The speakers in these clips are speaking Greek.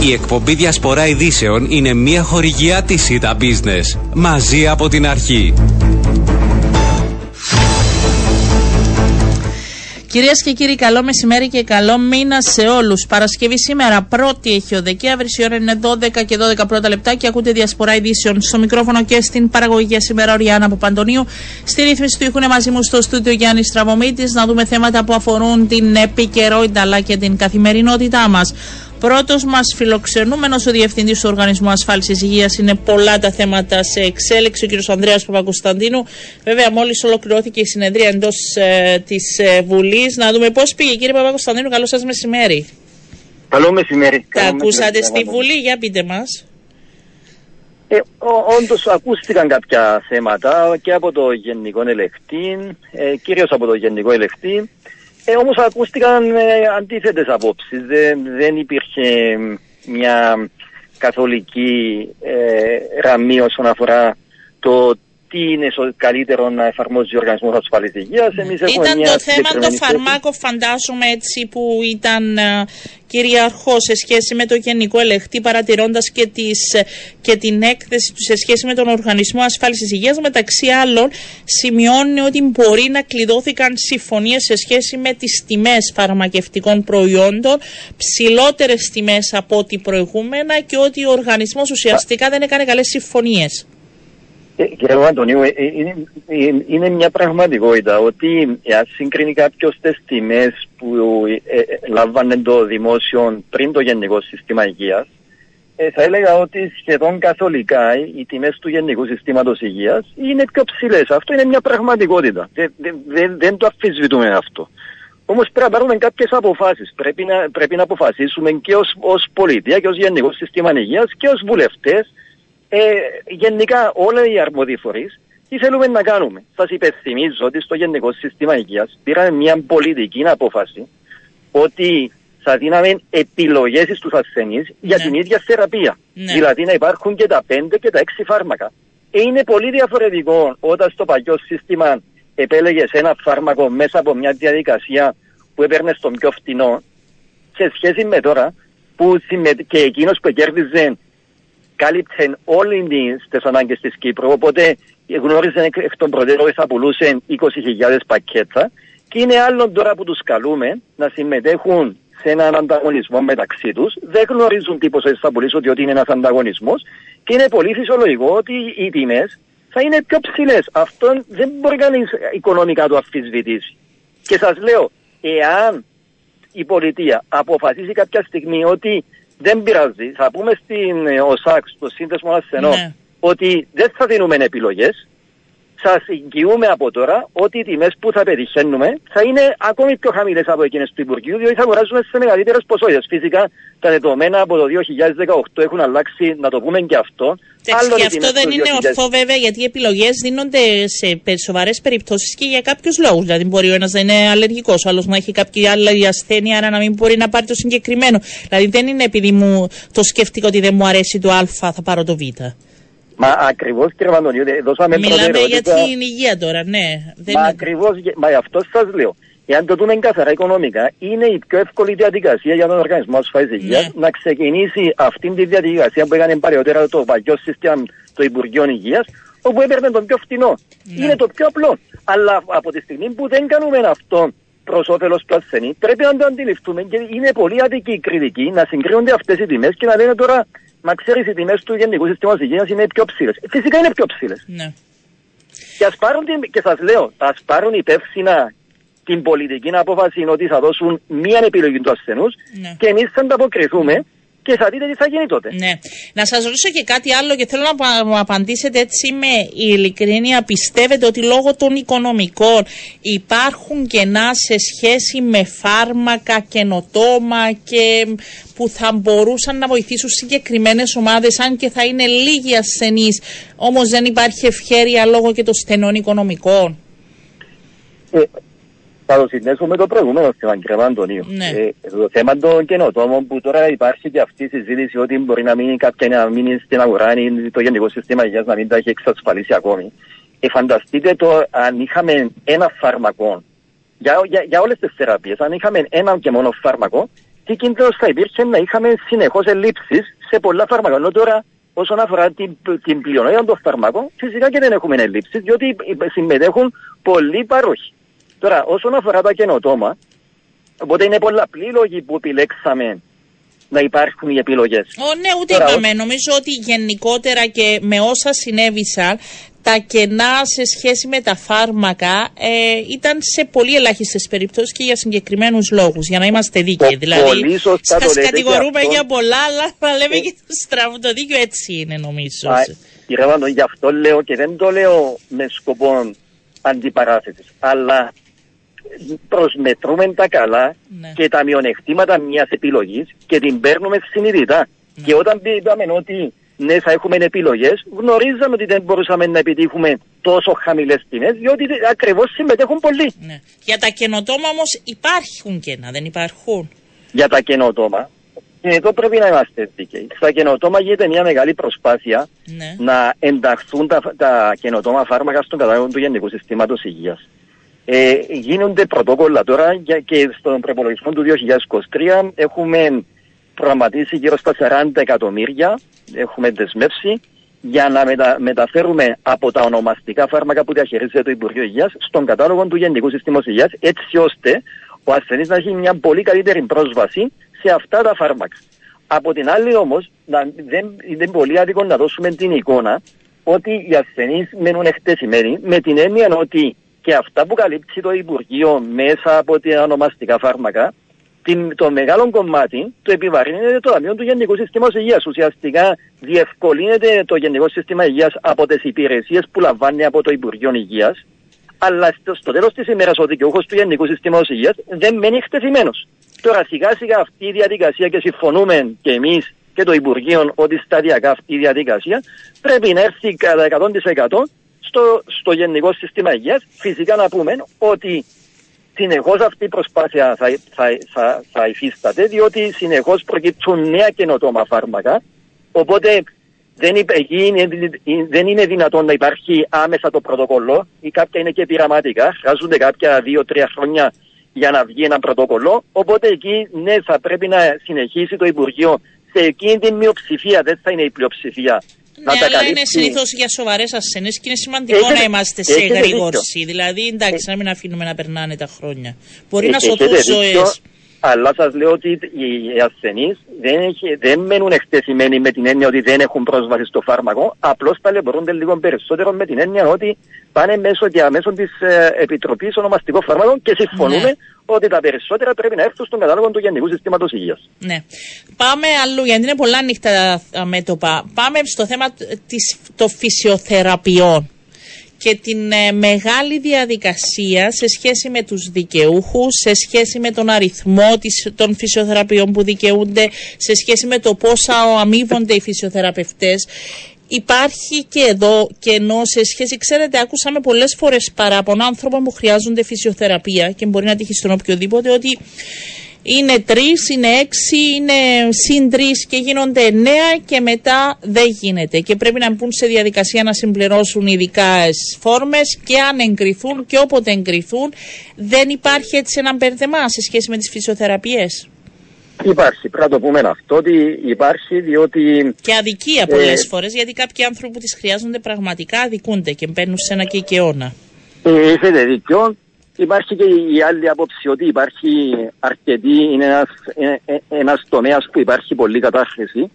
Η εκπομπή Διασπορά Ειδήσεων είναι μια χορηγιά της ΙΤΑ Business. Μαζί από την αρχή. Κυρίες και κύριοι, καλό μεσημέρι και καλό μήνα σε όλους. Παρασκευή σήμερα, πρώτη έχει ο Δεκέμβρης, η ώρα είναι 12 και 12 πρώτα λεπτά και ακούτε διασπορά ειδήσεων στο μικρόφωνο και στην παραγωγή για σήμερα ο Ριάννα Παπαντονίου. Στη ρύθμιση του έχουν μαζί μου στο στούντιο Γιάννη Στραβωμίτης να δούμε θέματα που αφορούν την επικαιρότητα αλλά και την καθημερινότητά μας. Πρώτος μας φιλοξενούμενος, ο Διευθυντής του Οργανισμού Ασφάλισης Υγείας, είναι πολλά τα θέματα σε εξέλιξη, ο κ. Ανδρέας Παπακοσταντίνου. Βέβαια, μόλις ολοκληρώθηκε η συνεδρία εντός ε, της ε, Βουλής. Να δούμε πώς πήγε, κύριε Παπακοσταντίνου. Καλό σας μεσημέρι. Καλό μεσημέρι. Τα ακούσατε στη Βουλή, για πείτε μας. Ε, Όντως ακούστηκαν κάποια θέματα και από το Γενικό Ελεκτή, ε, κυρίως από το Γενικό Ελεκτή. Ε, όμως ακούστηκαν ε, αντίθετες απόψεις. Δεν, δεν υπήρχε μια καθολική ε, γραμμή όσον αφορά το τι είναι καλύτερο να εφαρμόζει ο Οργανισμός Ασφαλή Υγεία. Ήταν το θέμα των φαρμάκων, φαντάζομαι έτσι, που ήταν uh, κυριαρχό σε σχέση με το Γενικό Ελεχτή, παρατηρώντας και, και την έκθεση του σε σχέση με τον Οργανισμό Ασφάλισης Υγείας. Μεταξύ άλλων, σημειώνει ότι μπορεί να κλειδώθηκαν συμφωνίες σε σχέση με τις τιμές φαρμακευτικών προϊόντων, ψηλότερες τιμές από ό,τι προηγούμενα και ότι ο οργανισμός ουσιαστικά δεν έκανε καλές συμφωνίες. Ε, κύριε Αντωνίου, ε, ε, είναι, είναι, μια πραγματικότητα ότι αν συγκρίνει κάποιος τις τιμές που λάβανε το δημόσιο πριν το Γενικό Σύστημα Υγείας, θα έλεγα ότι σχεδόν καθολικά οι τιμές του Γενικού Συστήματος Υγείας είναι πιο ψηλές. Αυτό είναι μια πραγματικότητα. Δεν, δεν, δεν το αφισβητούμε αυτό. Όμως πρέπει να πάρουμε κάποιες αποφάσεις. Πρέπει να, πρέπει να αποφασίσουμε και ως πολιτεία και ως Γενικός Σύστημα Υγείας και ως βουλευτές ε, γενικά όλοι οι αρμόδιοι φορεί τι θέλουμε να κάνουμε; Σας υπενθυμίζω ότι στο Γενικό Σύστημα Υγείας πήραμε μια πολιτική απόφαση ότι θα δίναμε επιλογές στους ασθενείς για ναι. την ίδια θεραπεία. Ναι. Δηλαδή να υπάρχουν και τα πέντε και τα έξι φάρμακα. Ε, είναι πολύ διαφορετικό όταν στο παλιό σύστημα επέλεγες ένα φάρμακο μέσα από μια διαδικασία που έπαιρνες στον πιο φτηνό σε σχέση με τώρα που και εκείνος που κέρδιζε κάλυψε όλε τις ανάγκες της Κύπρου. Οπότε γνώριζε εκ των προτέρων ότι θα πουλούσε 20.000 πακέτα. Και είναι άλλο τώρα που τους καλούμε να συμμετέχουν σε έναν ανταγωνισμό μεταξύ τους. Δεν γνωρίζουν τι ποσέ θα πουλήσουν, διότι είναι ένας ανταγωνισμός. Και είναι πολύ φυσιολογικό ότι οι τιμές θα είναι πιο ψηλές. Αυτό δεν μπορεί κανείς οικονομικά το αφισβητήσει. Και σας λέω, εάν η πολιτεία αποφασίσει κάποια στιγμή ότι δεν πειράζει. Θα πούμε στην ε, ΟΣΑΚ, στο Σύνδεσμο Ασθενών, ναι. ότι δεν θα δίνουμε επιλογές. Σας εγγυούμε από τώρα ότι οι τιμές που θα πετυχαίνουμε θα είναι ακόμη πιο χαμηλές από εκείνες του Υπουργείου, διότι θα αγοράζουμε σε μεγαλύτερες ποσότητες. Φυσικά τα δεδομένα από το 2018 έχουν αλλάξει, να το πούμε και αυτό. και αυτό δεν είναι ορθό βέβαια, γιατί οι επιλογές δίνονται σε σοβαρές περιπτώσεις και για κάποιους λόγους. Δηλαδή, μπορεί ο ένας να είναι αλλεργικός, ο άλλος να έχει κάποια άλλη ασθένεια, άρα να μην μπορεί να πάρει το συγκεκριμένο. Δηλαδή, δεν είναι επειδή μου το σκέφτηκα ότι δεν μου αρέσει το Α, θα πάρω το Β. Μα ακριβώς κύριε Βαντονίου, δώσαμε Μιλάμε για την υγεία τώρα, ναι. Δεν μα είναι... ακριβώς, μα αυτό σας λέω. Εάν το δούμε καθαρά οικονομικά, είναι η πιο εύκολη διαδικασία για τον Οργανισμό Ασφάλεια Υγείας ναι. να ξεκινήσει αυτή τη διαδικασία που έκανε παλιότερα το παλιό σύστημα το Υπουργείο Υγείας, όπου έπαιρνε τον πιο φτηνό. Ναι. Είναι το πιο απλό. Αλλά από τη στιγμή που δεν κάνουμε αυτό προς όφελος του ασθενή, πρέπει να το αντιληφθούμε και είναι πολύ αδική η κριτική να συγκρίνονται αυτές οι τιμές και να λένε τώρα Μα ξέρεις, οι τιμές του Γενικού Συστήματος Υγείας είναι πιο ψηλές. Φυσικά είναι πιο ψηλές. Ναι. Και ας πάρουν, και σας λέω, ας πάρουν υπεύθυνα την πολιτική απόφαση ότι θα δώσουν μία επιλογή του ασθενούς ναι. και εμείς θα ανταποκριθούμε και θα δείτε τι θα γίνει τότε. Ναι. Να σας ρωτήσω και κάτι άλλο και θέλω να μου απαντήσετε έτσι με ειλικρίνεια. Πιστεύετε ότι λόγω των οικονομικών υπάρχουν κενά σε σχέση με φάρμακα, καινοτόμα και που θα μπορούσαν να βοηθήσουν συγκεκριμένες ομάδες, αν και θα είναι λίγοι ασθενείς, όμως δεν υπάρχει ευχέρεια λόγω και των στενών οικονομικών; Ε, θα το συνδέσω με το προηγούμενο θέμα, κύριε Αντωνίου. Ναι. Ε, το θέμα των καινοτόμων που τώρα υπάρχει και αυτή η συζήτηση ότι μπορεί να μείνει κάποια να μείνει στην αγορά ή το γενικό σύστημα υγείας να μην τα έχει εξασφαλίσει ακόμη. Ε, φανταστείτε το αν είχαμε ένα φάρμακο για, για, για όλες τις θεραπείες, αν είχαμε ένα και μόνο φάρμακο, τι κίνδυνος θα υπήρχε να είχαμε συνεχώς ελλείψεις σε πολλά φάρμακα. Ενώ τώρα όσον αφορά την, την πλειονότητα των φαρμάκων, φυσικά και δεν έχουμε ελλείψεις, διότι συμμετέχουν πολλοί παρόχοι. Τώρα, όσον αφορά τα καινοτόμα, οπότε είναι πολλαπλοί λόγοι που επιλέξαμε να υπάρχουν οι επιλογές. ναι, ούτε Τώρα, είπαμε. Νομίζω ότι γενικότερα και με όσα συνέβησαν, τα κενά σε σχέση με τα φάρμακα ε, ήταν σε πολύ ελάχιστες περιπτώσεις και για συγκεκριμένους λόγους. Για να είμαστε δίκαιοι. δηλαδή, σας κατηγορούμε για πολλά, αλλά θα λέμε ε, και το στραβό. Το δίκαιο έτσι είναι, νομίζω. Α, κύριε Βάντο, γι' αυτό λέω και δεν το λέω με σκοπό αντιπαράθεσης. Αλλά προσμετρούμε τα καλά ναι. και τα μειονεκτήματα μιας επιλογής και την παίρνουμε συνειδητά. Ναι. Και όταν είπαμε ότι ναι, θα έχουμε επιλογές, γνωρίζαμε ότι δεν μπορούσαμε να επιτύχουμε τόσο χαμηλές τιμές, διότι ακριβώς συμμετέχουν πολλοί. Ναι. Για τα καινοτόμα όμως υπάρχουν κένα, δεν υπάρχουν. Για τα καινοτόμα. Και εδώ πρέπει να είμαστε δίκαιοι. Στα καινοτόμα γίνεται μια μεγάλη προσπάθεια ναι. να ενταχθούν τα, τα καινοτόμα φάρμακα στον κατάλογο του Γενικού Συστήματος Υγείας. Ε, γίνονται πρωτόκολλα τώρα και στον προπολογισμό του 2023 έχουμε προγραμματίσει γύρω στα 40 εκατομμύρια, έχουμε δεσμεύσει για να μετα, μεταφέρουμε από τα ονομαστικά φάρμακα που διαχειρίζεται το Υπουργείο Υγείας στον κατάλογο του Γενικού Συστήματος Υγείας έτσι ώστε ο ασθενής να έχει μια πολύ καλύτερη πρόσβαση σε αυτά τα φάρμακα. Από την άλλη όμως δεν είναι πολύ άδικο να δώσουμε την εικόνα ότι οι ασθενείς μένουν εκτεθειμένοι με την έννοια ότι και αυτά που καλύπτει το Υπουργείο μέσα από τα ονομαστικά φάρμακα, την, το μεγάλο κομμάτι το επιβαρύνεται το Ταμείο του Γενικού Συστήματος Υγείας. Ουσιαστικά διευκολύνεται το Γενικό Σύστημα Υγείας από τις υπηρεσίες που λαμβάνει από το Υπουργείο Υγείας, αλλά στο, στο τέλος της ημέρας ο δικαιούχος του Γενικού Συστήματος Υγείας δεν μένει εκτεθειμένος. Τώρα σιγά σιγά αυτή η διαδικασία και συμφωνούμε και εμείς και το Υπουργείο ότι σταδιακά αυτή η διαδικασία πρέπει να έρθει κατά 100% στο, στο Γενικό Σύστημα Υγείας. Φυσικά να πούμε ότι συνεχώς αυτή η προσπάθεια θα, θα, θα, θα υφίσταται, διότι συνεχώς προκύπτουν νέα καινοτόμα φάρμακα. Οπότε δεν, είναι, δεν είναι δυνατόν να υπάρχει άμεσα το πρωτοκολλό ή κάποια είναι και πειραματικά. Χρειάζονται κάποια δύο-τρία χρόνια για να βγει ένα πρωτοκολλό. Οπότε εκεί ναι θα πρέπει να συνεχίσει το Υπουργείο σε εκείνη την μειοψηφία, δεν θα είναι η πλειοψηφία ναι, αλλά είναι συνήθως για σοβαρές ασθενείς και είναι σημαντικό να είμαστε σε γρήγορση. Δηλαδή, εντάξει, να μην αφήνουμε να περνάνε τα χρόνια. Μπορεί να σωθούν ζωές. Αλλά σας λέω ότι οι ασθενείς δεν, δεν μένουν εκτεθειμένοι με την έννοια ότι δεν έχουν πρόσβαση στο φάρμακο. Απλώς ταλαιπωρούνται λίγο περισσότερο με την έννοια ότι πάνε μέσω διαμέσων της ε, Επιτροπής Ονομαστικών Φαρμάκων και συμφωνούμε ναι. Ότι τα περισσότερα πρέπει να έρθουν στον κατάλογο του Γενικού Συστήματος Υγείας. Ναι. Πάμε αλλού, γιατί είναι πολλά ανοιχτά τα μέτωπα. Πάμε στο θέμα της, των φυσιοθεραπείων και την ε, μεγάλη διαδικασία σε σχέση με τους δικαιούχους, σε σχέση με τον αριθμό της, των φυσιοθεραπείων που δικαιούνται, σε σχέση με το πόσα αμείβονται οι φυσιοθεραπευτές. Υπάρχει και εδώ κενό σε σχέση, ξέρετε, άκουσαμε πολλές φορές παράπονα άνθρωπων που χρειάζονται φυσιοθεραπεία και μπορεί να τύχει στον οποιοδήποτε ότι είναι τρεις, είναι έξι, είναι συν τρεις και γίνονται εννέα και μετά δεν γίνεται. Και πρέπει να μπουν σε διαδικασία να συμπληρώσουν ειδικά φόρμες και αν εγκριθούν και όποτε εγκριθούν, δεν υπάρχει έτσι ένα μπέρδεμα σε σχέση με τις φυσιοθεραπείες. Υπάρχει, πρέπει να το πούμε αυτό, ότι υπάρχει διότι... Και αδικία πολλές ε, φορές, γιατί κάποιοι άνθρωποι που τις χρειάζονται πραγματικά αδικούνται και μπαίνουν σε ένα κεκαιώνα. Ε, έχετε δίκιο Υπάρχει και η άλλη άποψη ότι υπάρχει αρκετή, είναι ένας, ένας τομέας που υπάρχει πολλή κατάχρηση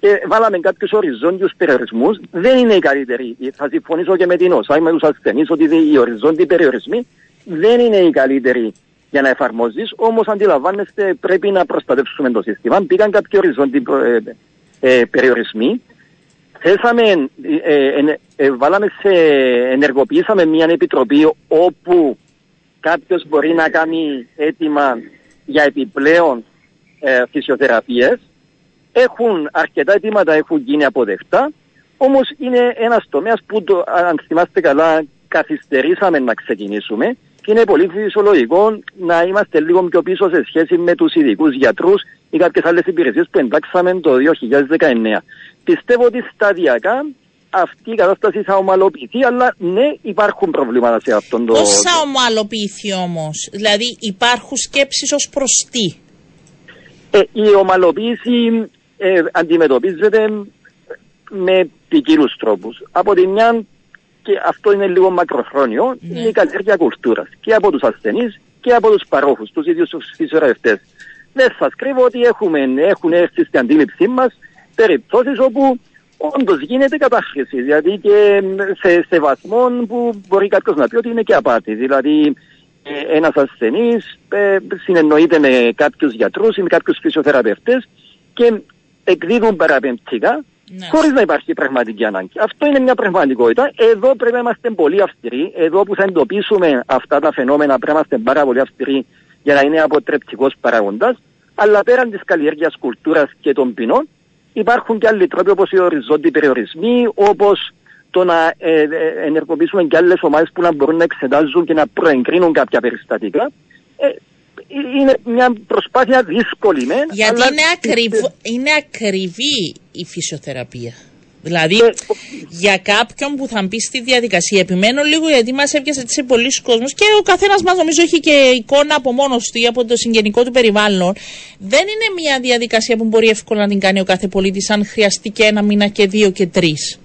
και βάλαμε κάποιους οριζόντιους περιορισμούς. Δεν είναι οι καλύτεροι. Θα συμφωνήσω και με την ΩΣΑ, με τους ασθενείς, ότι οι οριζόντιοι περιορισμοί δεν είναι οι καλύτεροι για να εφαρμόζεις. Όμως, αντιλαμβάνεστε, πρέπει να προστατεύσουμε το σύστημα. Μπήκαν κάποιοι οριζόντιοι ε, ε, περιορισμοί. Θέσαμε, ε, ε, βάλαμε σε, ενεργοποιήσαμε μια επιτροπή όπου κάποιος μπορεί να κάνει αίτημα για επιπλέον ε, φυσιοθεραπείες. Έχουν αρκετά αιτήματα έχουν γίνει αποδεκτά, όμως είναι ένας τομέας που το, αν θυμάστε καλά καθυστερήσαμε να ξεκινήσουμε και είναι πολύ φυσιολογικό να είμαστε λίγο πιο πίσω σε σχέση με τους ειδικούς γιατρούς ή κάποιες άλλες υπηρεσίες που εντάξαμε το 2019. Πιστεύω ότι σταδιακά αυτή η κατάσταση θα ομαλοποιηθεί, αλλά ναι, υπάρχουν προβλήματα σε αυτόν τον. Πώς θα ομαλοποιηθεί όμως, Δηλαδή, υπάρχουν σκέψεις ως προς τι; Ε, η ομαλοποίηση ε, αντιμετωπίζεται με ποικίλου τρόπους. Από τη μια, και αυτό είναι λίγο μακροχρόνιο, Ναι. είναι η καλλιέργεια κουλτούρας και από τους ασθενείς και από τους παρόχους, τους ίδιους τους φυσιογραφητέ. Δεν σας κρύβω ότι έχουμε, έχουν έρθει στην αντίληψή μας περιπτώσεις όπου όντως γίνεται κατάχρηση. Δηλαδή και σε, σε βαθμό που μπορεί κάποιος να πει ότι είναι και απάτη. Δηλαδή ε, ένας ασθενής ε, συνεννοείται με κάποιους γιατρούς ή με κάποιους φυσιοθεραπευτές και εκδίδουν παραπεμπτικά Ναι. χωρίς να υπάρχει πραγματική ανάγκη. Αυτό είναι μια πραγματικότητα. Εδώ πρέπει να είμαστε πολύ αυστηροί. Εδώ που θα εντοπίσουμε αυτά τα φαινόμενα πρέπει να είμαστε πάρα πολύ αυστηροί για να είναι αποτρεπτικός παράγοντας. Αλλά πέραν της καλλιέργειας κουλτούρας και των ποινών υπάρχουν και άλλοι τρόποι όπως οι οριζόντιοι περιορισμοί, όπως το να ε, ε, ενεργοποιήσουμε και άλλες ομάδες που να μπορούν να εξετάζουν και να προεγκρίνουν κάποια περιστατικά. Ε, είναι μια προσπάθεια δύσκολη μεν, Γιατί αλλά είναι, ακριβ- είναι ακριβή η φυσιοθεραπεία. Δηλαδή, Ε, για κάποιον που θα μπει στη διαδικασία, επιμένω λίγο γιατί μας έπιασε έτσι πολλοί κόσμο και ο καθένας μας νομίζω έχει και εικόνα από μόνος του ή από το συγγενικό του περιβάλλον. Δεν είναι μια διαδικασία που μπορεί εύκολα να την κάνει ο κάθε πολίτης, αν χρειαστεί και ένα μήνα και δύο και τρεις.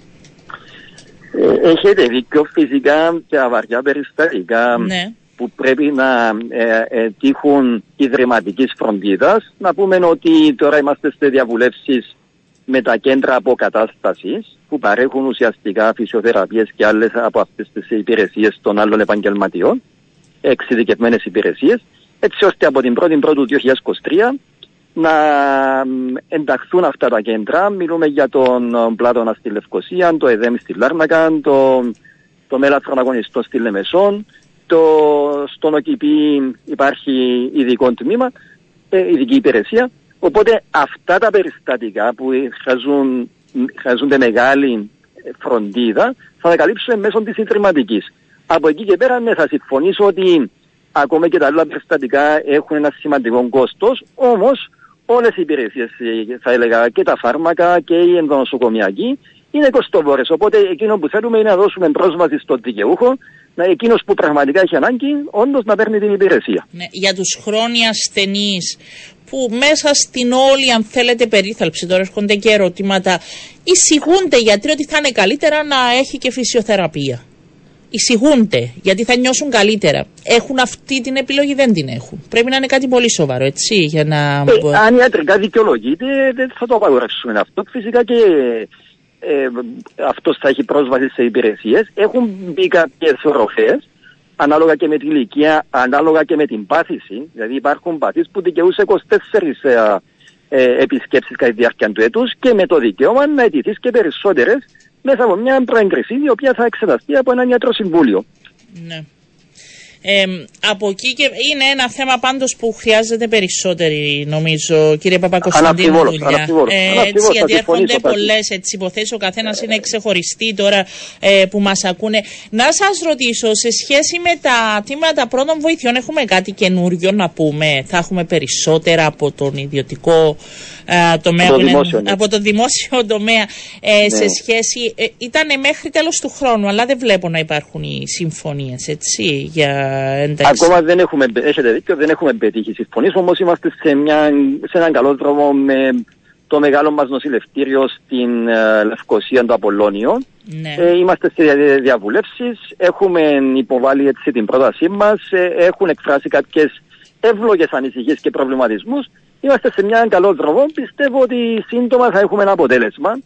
Ε, έχετε δίκιο φυσικά και βαριά περιστατικά Ναι. Που πρέπει να ε, ε, τύχουν ιδρυματικής φροντίδας. Να πούμε ότι τώρα είμαστε σε διαβουλεύσεις με τα κέντρα αποκατάστασης που παρέχουν ουσιαστικά φυσιοθεραπείες και άλλες από αυτές τις υπηρεσίες των άλλων επαγγελματιών, εξειδικευμένες υπηρεσίες, έτσι ώστε από την 1η Πρώτου 2023 να μ, ενταχθούν αυτά τα κέντρα. Μιλούμε για τον ε, Πλάτωνα στη Λευκοσία, το ΕΔΕΜ στη Λάρνακα, το, το Μέλαθρον Αγωνιστό στη Λεμεσόν, το, στον ΟΚΙΠΗ υπάρχει ειδικό τμήμα, ε, ειδική υπηρεσία. Οπότε αυτά τα περιστατικά που χρειαζούν, χρειαζούνται μεγάλη ε, φροντίδα θα τα καλύψουμε μέσω της ιδρυματικής. Από εκεί και πέρα ναι, θα συμφωνήσω ότι ακόμα και τα άλλα περιστατικά έχουν ένα σημαντικό κόστος, όμως όλες οι υπηρεσίες, ε, θα έλεγα και τα φάρμακα και η ενδονοσοκομιακή, είναι κοστοβόρες. Οπότε εκείνο που θέλουμε είναι να δώσουμε πρόσβαση στον δικαιούχο, να εκείνος που πραγματικά έχει ανάγκη, όντως να παίρνει την υπηρεσία. Ναι, για τους χρόνια ασθενείς που μέσα στην όλη αν θέλετε περίθαλψη τώρα έρχονται και ερωτήματα εισηγούνται οι γιατροί ότι θα είναι καλύτερα να έχει και φυσιοθεραπεία. Εισηγούνται γιατί θα νιώσουν καλύτερα. Έχουν αυτή την επιλογή, δεν την έχουν. Πρέπει να είναι κάτι πολύ σοβαρό, έτσι, για να... μπο- Ε, αν ιατρικά δικαιολογείται, δεν θα το απαγορεύσουμε αυτό. Φυσικά και ε, αυτός θα έχει πρόσβαση σε υπηρεσίες. Έχουν μπει κάποιες οροφέ, ανάλογα και με την ηλικία, ανάλογα και με την πάθηση. Δηλαδή υπάρχουν παθήσει που δικαιούσε 24 ε, ε, επισκέψεις κατά τη διάρκεια του έτους και με το δικαίωμα να αιτηθείς και περισσότερες μέσα από μια προέγκριση η οποία θα εξεταστεί από ένα ιατρό συμβούλιο. Ναι. Ε, από εκεί και είναι ένα θέμα πάντως που χρειάζεται περισσότερη νομίζω κύριε Παπακοσταντίνου Αναμφιβόλως, δουλειά. αναμφιβόλως, Ε, αναμφιβόλως, έτσι, θα γιατί συμφωνήσω έρχονται πάλι. πολλές έτσι, υποθέσεις, ο καθένας είναι ξεχωριστή τώρα ε, που μας ακούνε. Να σας ρωτήσω, σε σχέση με τα τμήματα πρώτων βοηθειών έχουμε κάτι καινούριο να πούμε, θα έχουμε περισσότερα από τον ιδιωτικό ε, τομέα, Από το που είναι- δημόσιο, ναι. από το δημόσιο τομέα ε, σε Ναι. σχέση, ε, ήταν μέχρι τέλος του χρόνου, αλλά δεν βλέπω να υπάρχουν οι συμφωνίες, έτσι, για ένταξη. Ακόμα δεν έχουμε, έχετε δίκιο, δεν έχουμε πετύχει συμφωνίες, όμως είμαστε σε, μια, σε έναν καλό δρόμο με το μεγάλο μας νοσηλευτήριο στην ε, Λευκοσία του Απολλώνιο. Ναι. Ε, είμαστε σε δια- διαβουλεύσεις, έχουμε υποβάλει έτσι την πρότασή μας, ε, έχουν εκφράσει κάποιες εύλογες ανησυχίες και προβληματισμούς. Είμαστε σε μια καλό δρόμο, πιστεύω ότι σύντομα θα έχουμε ένα αποτέλεσμα.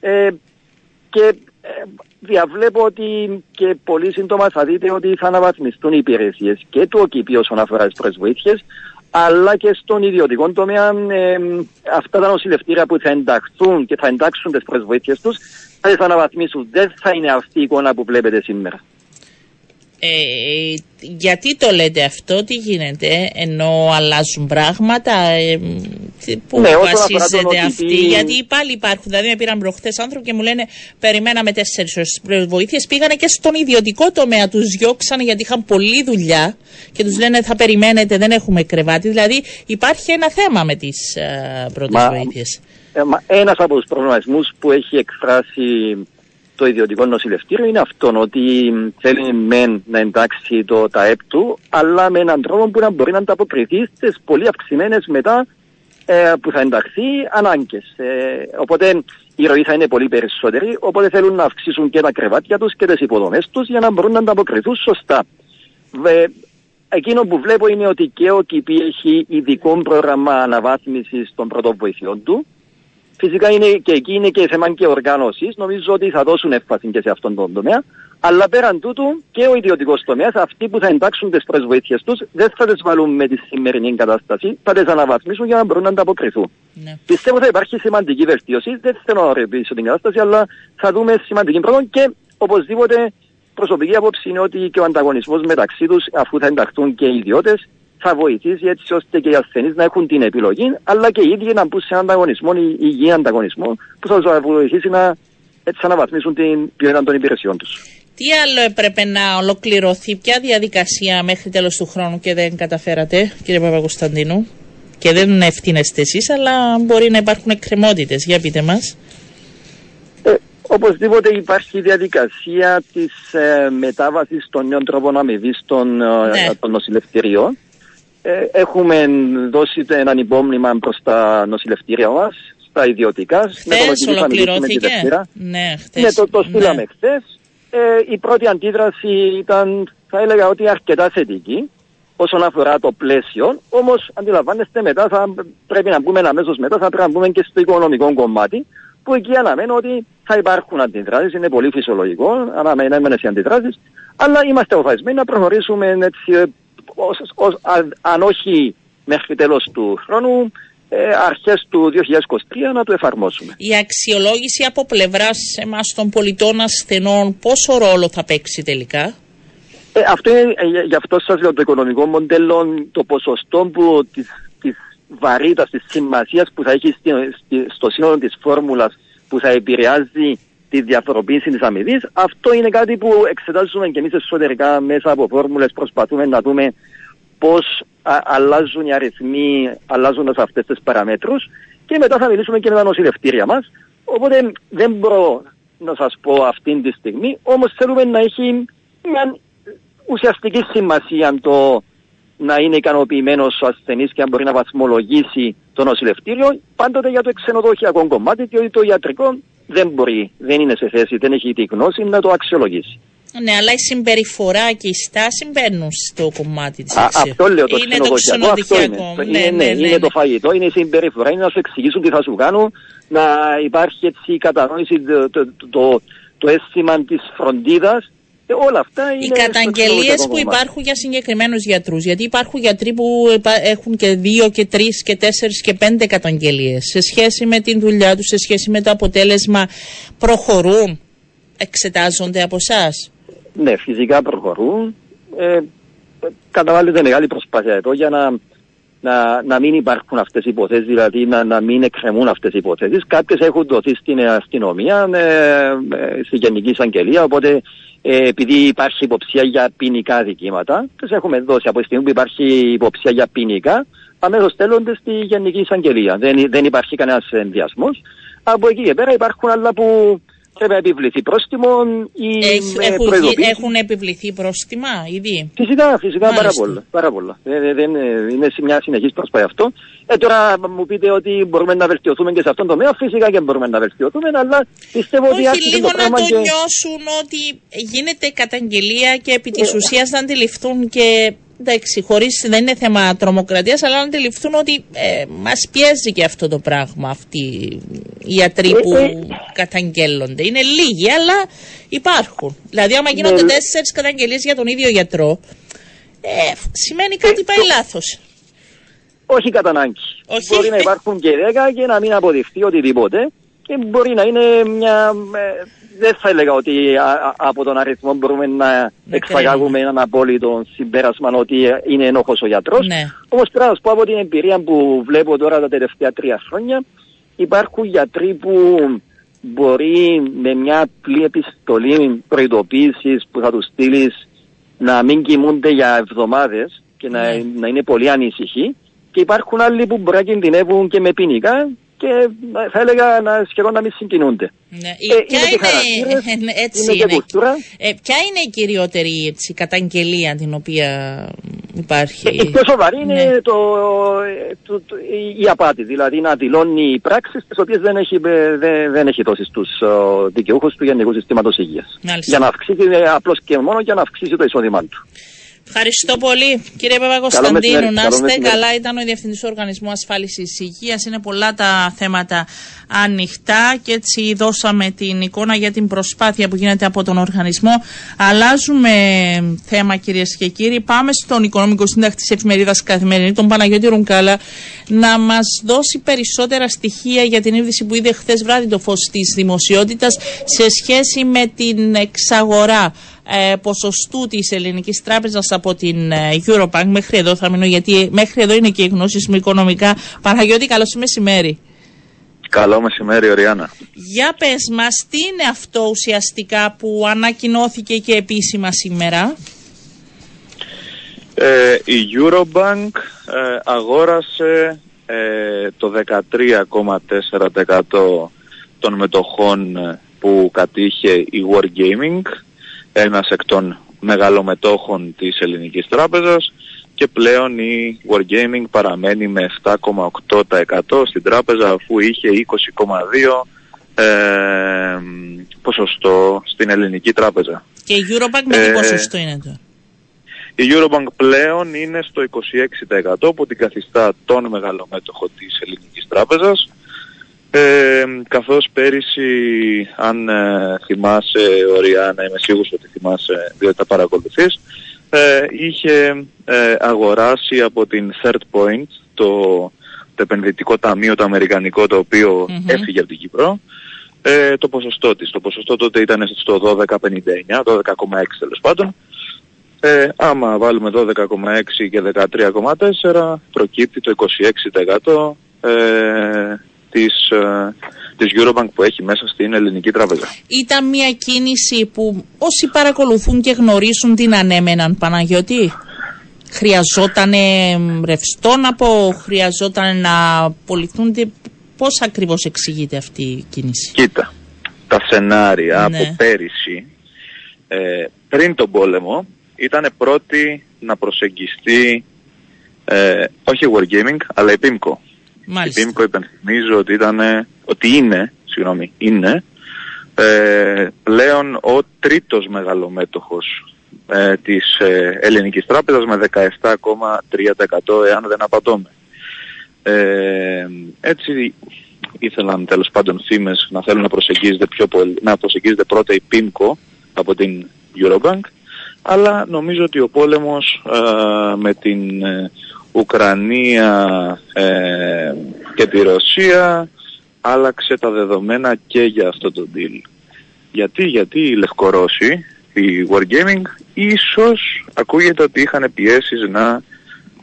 Ε, και ε, διαβλέπω ότι και πολύ σύντομα θα δείτε ότι θα αναβαθμιστούν οι υπηρεσίες και του ΟΚΙΠΗ όσον αφορά τις προσβοήθειες, αλλά και στον ιδιωτικό τομέα ε, αυτά τα νοσηλευτήρια που θα ενταχθούν και θα εντάξουν τις προσβοήθειες τους θα τις αναβαθμίσουν. Δεν θα είναι αυτή η εικόνα που βλέπετε σήμερα. Ε, γιατί το λέτε αυτό, τι γίνεται, ενώ αλλάζουν πράγματα, ε, τι- πού Ναι, όσον αφορά τον βασίζεται OTP, αυτή, γιατί πάλι υπάρχουν, δηλαδή με πήραν προχθές άνθρωποι και μου λένε περιμέναμε τέσσερις ώρες βοήθειες, πήγανε και στον ιδιωτικό τομέα, τους διώξανε γιατί είχαν πολλή δουλειά και τους λένε θα περιμένετε, δεν έχουμε κρεβάτι, δηλαδή υπάρχει ένα θέμα με τις ε, πρώτες Μα- βοήθειες. Ε, μα ένας από τους προβληματισμούς που έχει εκφράσει το ιδιωτικό νοσηλευτήριο είναι αυτόν ότι θέλει μεν να εντάξει το ΤΑΕΠ του, αλλά με έναν τρόπο που να μπορεί να ανταποκριθεί στις πολύ αυξημένες μετά ε, που θα ενταχθεί ανάγκες. Ε, οπότε η ροή θα είναι πολύ περισσότερη, οπότε θέλουν να αυξήσουν και τα κρεβάτια τους και τις υποδομές τους για να μπορούν να ανταποκριθούν σωστά. Ε, εκείνο που βλέπω είναι ότι και ο ΚΙΠΗ έχει ειδικό πρόγραμμα αναβάθμισης των πρώτων βοηθειών του. Φυσικά είναι και εκεί είναι και θέμα και οργάνωσης. Νομίζω ότι θα δώσουν έμφαση και σε αυτόν τον τομέα. Αλλά πέραν τούτου και ο ιδιωτικός τομέας, αυτοί που θα εντάξουν τις πρώτε βοήθειε τους, δεν θα τις βάλουν με τη σημερινή κατάσταση, θα τις αναβαθμίσουν για να μπορούν να ανταποκριθούν. Ναι. Πιστεύω θα υπάρχει σημαντική βελτίωση. Δεν θέλω να ορεπήσω την κατάσταση, αλλά θα δούμε σημαντική πρόοδο και οπωσδήποτε προσωπική άποψη είναι ότι και ο ανταγωνισμός μεταξύ τους, αφού θα ενταχθούν και οι ιδιώτες, θα βοηθήσει έτσι ώστε και οι ασθενείς να έχουν την επιλογή, αλλά και οι ίδιοι να μπουν σε έναν ανταγωνισμό, υγιή ανταγωνισμό, που θα βοηθήσει να έτσι αναβαθμίσουν την ποιότητα των υπηρεσιών τους. Τι άλλο έπρεπε να ολοκληρωθεί, ποια διαδικασία μέχρι τέλος του χρόνου και δεν καταφέρατε, κύριε Παπακοσταντίνου. Και δεν ευθύνεστε εσείς, αλλά μπορεί να υπάρχουν εκκρεμότητες. Για πείτε μας. Ε, οπωσδήποτε υπάρχει η διαδικασία της ε, μετάβασης των νέων τρόπων αμοιβής των, ε, ναι. των νοσηλευτηριών. Ε, έχουμε δώσει έναν υπόμνημα προς τα νοσηλευτήρια μας, στα ιδιωτικά. Χθες ολοκληρώθηκε. Ναι, χθες. Ναι, το, το στείλαμε ναι. χθες. Ε, η πρώτη αντίδραση ήταν, θα έλεγα ότι αρκετά θετική όσον αφορά το πλαίσιο. Όμως, αντιλαμβάνεστε, μετά θα πρέπει να μπούμε αμέσως μετά, θα πρέπει να μπούμε και στο οικονομικό κομμάτι, που εκεί αναμένω ότι θα υπάρχουν αντιδράσεις. Είναι πολύ φυσιολογικό, αναμένουμε οι αντιδράσεις, αλλά είμαστε αποφασισμένοι να προχωρήσουμε έτσι, ε, ως, ως, αν όχι μέχρι τέλος του χρόνου, ε, αρχές του 2023 να το εφαρμόσουμε. Η αξιολόγηση από πλευράς εμάς των πολιτών ασθενών πόσο ρόλο θα παίξει τελικά; Ε, αυτό είναι, ε, γι' αυτό σας λέω το οικονομικό μοντέλο, το ποσοστό που της, της βαρύτητας, της σημασίας που θα έχει στη, στη, στο σύνολο της φόρμουλας που θα επηρεάζει τη διαφοροποίηση της αμοιβής. Αυτό είναι κάτι που εξετάζουμε και εμείς εσωτερικά μέσα από φόρμουλες προσπαθούμε να δούμε πώς αλλάζουν οι αριθμοί αλλάζοντας αυτές τις παραμέτρους και μετά θα μιλήσουμε και με τα νοσηλευτήρια μας. Οπότε δεν μπορώ να σας πω αυτή τη στιγμή, όμως θέλουμε να έχει μια ουσιαστική σημασία το να είναι ικανοποιημένος ο ασθενής και αν μπορεί να βαθμολογήσει το νοσηλευτήριο, πάντοτε για το ξενοδοχειακό κομμάτι, διότι το ιατρικό δεν μπορεί, δεν είναι σε θέση, δεν έχει τη γνώση να το αξιολογήσει. Ναι, αλλά η συμπεριφορά και η στάση μπαίνουν στο κομμάτι της Αυτό λέω το είναι το ξενοδοχειακό. Ναι, είναι, ναι, ναι, είναι το φαγητό, είναι η συμπεριφορά, είναι να σου εξηγήσουν τι θα σου κάνουν, να υπάρχει έτσι η κατανόηση, το, το, το, το αίσθημα της φροντίδας. Ε, όλα αυτά είναι Οι καταγγελίες που υπάρχουν για συγκεκριμένους γιατρούς. Γιατί υπάρχουν γιατροί που έχουν και δύο και τρεις και τέσσερις και πέντε καταγγελίες σε σχέση με την δουλειά τους, σε σχέση με το αποτέλεσμα. Προχωρούν, εξετάζονται από εσάς; Ναι, φυσικά προχωρούν. Ε, καταβάλλεται μεγάλη προσπάθεια εδώ για να, να, να μην υπάρχουν αυτές οι υποθέσεις, δηλαδή να, να μην εκκρεμούν αυτές οι υποθέσεις. Κάποιες έχουν δοθεί στην αστυνομία, ε, ε, στη Γενική Εισαγγελία, οπότε ε, επειδή υπάρχει υποψία για ποινικά δικήματα, τις έχουμε δώσει από τη στιγμή που υπάρχει υποψία για ποινικά, αμέσως στέλνονται στη Γενική Εισαγγελία. Δεν, δεν υπάρχει κανένας ενδιασμός. Από εκεί και πέρα υπάρχουν άλλα που πρέπει να επιβληθεί πρόστιμο ή έχουν, έχουν επιβληθεί πρόστιμα ήδη; Φυσικά, φυσικά πάρα πολλά. Πάρα πολλά. Δεν, δεν, είναι μια συνεχής προσπάθεια αυτό. Ε, τώρα μου πείτε ότι μπορούμε να βελτιωθούμε και σε αυτόν τον τομέα. Φυσικά και μπορούμε να βελτιωθούμε, αλλά πιστεύω ότι. Όχι, λίγο το να το και... νιώσουν ότι γίνεται καταγγελία και επί της ε, ουσίας να αντιληφθούν και εντάξει, χωρίς, δεν είναι θέμα τρομοκρατίας, αλλά να αντιληφθούν ότι ε, μας πιέζει και αυτό το πράγμα, αυτοί οι ιατροί ε, που ε, καταγγέλλονται. Είναι λίγοι, αλλά υπάρχουν. Δηλαδή, άμα γίνονται ναι. τέσσερις καταγγελίες για τον ίδιο γιατρό, ε, σημαίνει κάτι πάει λάθος. Όχι κατά ανάγκη. Μπορεί να υπάρχουν και δέκα και να μην αποδειχθεί οτιδήποτε και μπορεί να είναι μια δεν θα έλεγα ότι από τον αριθμό μπορούμε να ναι, εξαγάγουμε έναν απόλυτο συμπέρασμα ότι είναι ενόχος ο γιατρός. Ναι. Όμως πρέπει να πω από την εμπειρία που βλέπω τώρα τα τελευταία τρία χρόνια υπάρχουν γιατροί που μπορεί με μια απλή επιστολή προειδοποίησης που θα τους στείλεις να μην κοιμούνται για εβδομάδες και να, ναι. να είναι πολύ ανήσυχοι και υπάρχουν άλλοι που μπορεί να κινδυνεύουν και με ποινικά και θα έλεγα να, σχεδόν να μην συγκινούνται. Ναι. Ε, ποια είναι, είναι, έτσι, είναι, είναι, ε, ποια είναι η κυριότερη έτσι, καταγγελία την οποία υπάρχει; Η πιο σοβαρή είναι Ναι. το, το, το- η απάτη, δηλαδή να δηλώνει πράξεις τις οποίες δεν έχει, ε, δεν, δεν έχει δώσει στους ε, δικαιούχους του Γενικού Συστήματος Υγείας. Μάλιστα. Για να αυξήσει, ε, απλώς και μόνο για να αυξήσει το εισόδημά του. Ευχαριστώ πολύ. Κύριε μεσημέρι, Παπα-Κωνσταντίνου, να καλό είστε μεσημέρι. καλά. Ήταν ο Διευθυντής του Οργανισμού Ασφάλισης Υγείας. Είναι πολλά τα θέματα ανοιχτά και έτσι δώσαμε την εικόνα για την προσπάθεια που γίνεται από τον οργανισμό. Αλλάζουμε θέμα, κυρίες και κύριοι. Πάμε στον οικονομικό σύντακτη της εφημερίδας Καθημερινή, τον Παναγιώτη Ρουνκάλα, να μας δώσει περισσότερα στοιχεία για την είδηση που είδε χθες βράδυ το φως της δημοσιότητας σε σχέση με την εξαγορά ε, ποσοστού της ελληνικής τράπεζας από την ε, Eurobank. Μέχρι εδώ θα μείνω γιατί μέχρι εδώ είναι και οι γνώσεις μου οικονομικά. Παναγιώτη καλώς μεσημέρι. Καλό μεσημέρι, Οριάννα. για πες μας τι είναι αυτό ουσιαστικά που ανακοινώθηκε και επίσημα σήμερα; Ε, η Eurobank ε, αγόρασε ε, το 13,4% των μετοχών ε, που κατήχε η Wargaming, ένας εκ των μεγαλομετόχων της Ελληνικής Τράπεζας και πλέον η Wargaming παραμένει με 7,8% στην τράπεζα αφού είχε 20,2% ε, ποσοστό στην Ελληνική Τράπεζα. και η Eurobank με τι Ε, ποσοστό είναι τώρα Η Eurobank πλέον είναι στο 26% που την καθιστά τον μεγαλομέτωχο της Ελληνικής Τράπεζας ε, καθώς πέρυσι αν ε, θυμάσαι Οριάννα, είμαι σίγουρος ότι θυμάσαι διότι τα παρακολουθείς ε, είχε ε, αγοράσει από την Third Point το, το επενδυτικό ταμείο το αμερικανικό το οποιο Μμμ. έφυγε από την Κύπρο ε, το ποσοστό της. Το ποσοστό τότε ήταν στο 12,59, 12,6 τέλος πάντων. Ε, άμα βάλουμε 12,6 και 13,4 προκύπτει το 26% ε, της, ε, της Eurobank που έχει μέσα στην ελληνική τράπεζα. ήταν μια κίνηση που όσοι παρακολουθούν και γνωρίζουν την ανέμεναν Παναγιώτη χρειαζόταν ρευστό να πω χρειαζόταν να απολυθούν πώς ακριβώς εξηγείται αυτή η κίνηση; Κοίτα, τα σενάρια Ναι. από πέρυσι ε, πριν τον πόλεμο ήταν πρώτη να προσεγγιστεί ε, όχι η Wargaming αλλά η PIMCO. Μάλιστα. Η PIMCO υπενθυμίζω ότι, ήταν, ότι είναι, συγγνώμη, είναι ε, πλέον ο τρίτος μεγαλομέτωχος ε, της ε, ελληνικής τράπεζας με 17,3% εάν δεν απατώμε. Ε, έτσι ήθελαν τέλος πάντων φήμες να θέλουν να προσεγγίζεται, πιο πολύ, να προσεγγίζεται πρώτα η PIMCO από την Eurobank αλλά νομίζω ότι ο πόλεμος ε, με την ε, Ουκρανία ε, και τη Ρωσία άλλαξε τα δεδομένα και για αυτό το deal. Γιατί, γιατί οι Λευκορώσοι, η Wargaming, ίσως ακούγεται ότι είχαν πιέσεις να,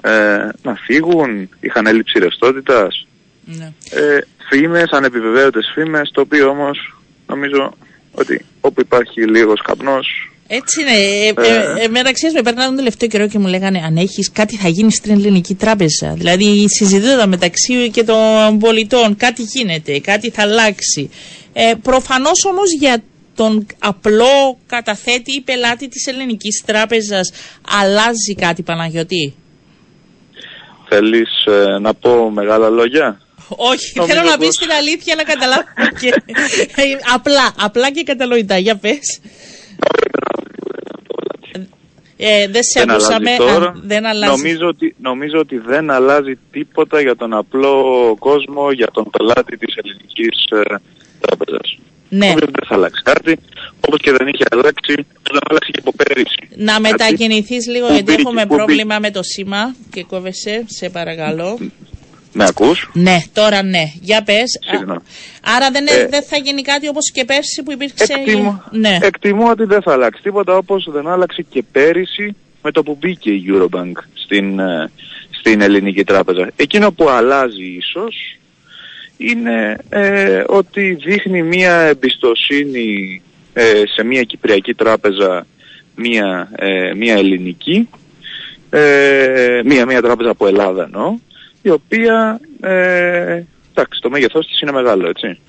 ε, να φύγουν, είχαν έλλειψη ρευστότητας. Ναι. Ε, φήμες, ανεπιβεβαίωτες φήμες, το οποίο όμως νομίζω ότι όπου υπάρχει λίγος καπνός Έτσι είναι. Ε, ε, ε, μεταξύ με περνάνε τον τελευταίο καιρό και μου λέγανε αν έχεις κάτι θα γίνει στην ελληνική τράπεζα. Δηλαδή συζητούνται μεταξύ και των πολιτών. Κάτι γίνεται, κάτι θα αλλάξει. Ε, Προφανώς όμως για τον απλό καταθέτη ή πελάτη της ελληνικής τράπεζας αλλάζει κάτι Παναγιώτη. θέλεις ε, να πω μεγάλα λόγια; Όχι, Νομίζω θέλω να πεις πως- την αλήθεια να καταλάβουμε και... Ε, απλά, απλά και κατανοητά. Για πες. Ε, δεν σε δεν ακούσαμε. αλλάζει τώρα. Α, δεν αλλάζει. Νομίζω, ότι, νομίζω ότι δεν αλλάζει τίποτα για τον απλό κόσμο, για τον πελάτη της ελληνικής ε, τράπεζας. Ναι. Νομίζω ότι δεν θα αλλάξει κάτι, όπως και δεν είχε αλλάξει, δεν άλλαξε και από πέρυσι. Να Κάτι μετακινηθείς λίγο που γιατί μπήκε- έχουμε που μπήκε- πρόβλημα με το σήμα και κόβεσαι, σε παρακαλώ. Με ακούς; Ναι, τώρα ναι. Για πες. Α, Συγγνώμη. Άρα δεν, Ε, δεν θα γίνει κάτι όπως και πέρσι που υπήρξε... Εκτιμώ, Ναι. εκτιμώ ότι δεν θα αλλάξει τίποτα όπως δεν άλλαξε και πέρυσι με το που μπήκε η Eurobank στην, ε, στην ελληνική τράπεζα. Εκείνο που αλλάζει ίσως είναι ε, ότι δείχνει μία εμπιστοσύνη ε, σε μία κυπριακή τράπεζα, μία, ε, μία ελληνική, ε, μία, μία τράπεζα από Ελλάδα εννοώ, η οποία, ε, εντάξει, το μέγεθός της είναι μεγάλο, έτσι.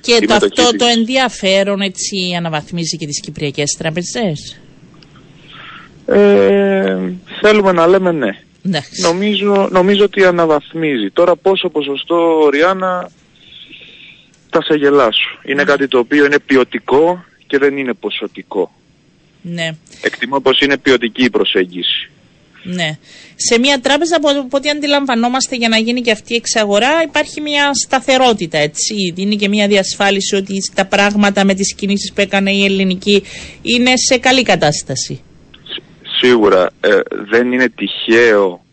Και η το αυτό μετοχή το της. ενδιαφέρον έτσι αναβαθμίζει και τις κυπριακές τράπεζες. Ναι. Ναι, Ναι. ενδιαφέρον έτσι αναβαθμίζει και τις κυπριακές τράπεζες. Ε, θέλουμε να λέμε ναι. Εντάξει. Νομίζω, νομίζω ότι αναβαθμίζει. Τώρα πόσο ποσοστό, Ριάννα, θα σε γελάσω. Είναι κάτι το οποίο είναι ποιοτικό και δεν είναι ποσοτικό. Ναι. Εκτιμώ πως είναι ποιοτική η προσέγγιση. Ναι. Σε μια τράπεζα, από από ό,τι αντιλαμβανόμαστε για να γίνει και αυτή η εξαγορά, υπάρχει μια σταθερότητα, έτσι. Είναι και μια διασφάλιση ότι τα πράγματα με τις κινήσεις που έκανε η ελληνική είναι σε καλή κατάσταση. Σίγουρα ε, δεν είναι τυχαίο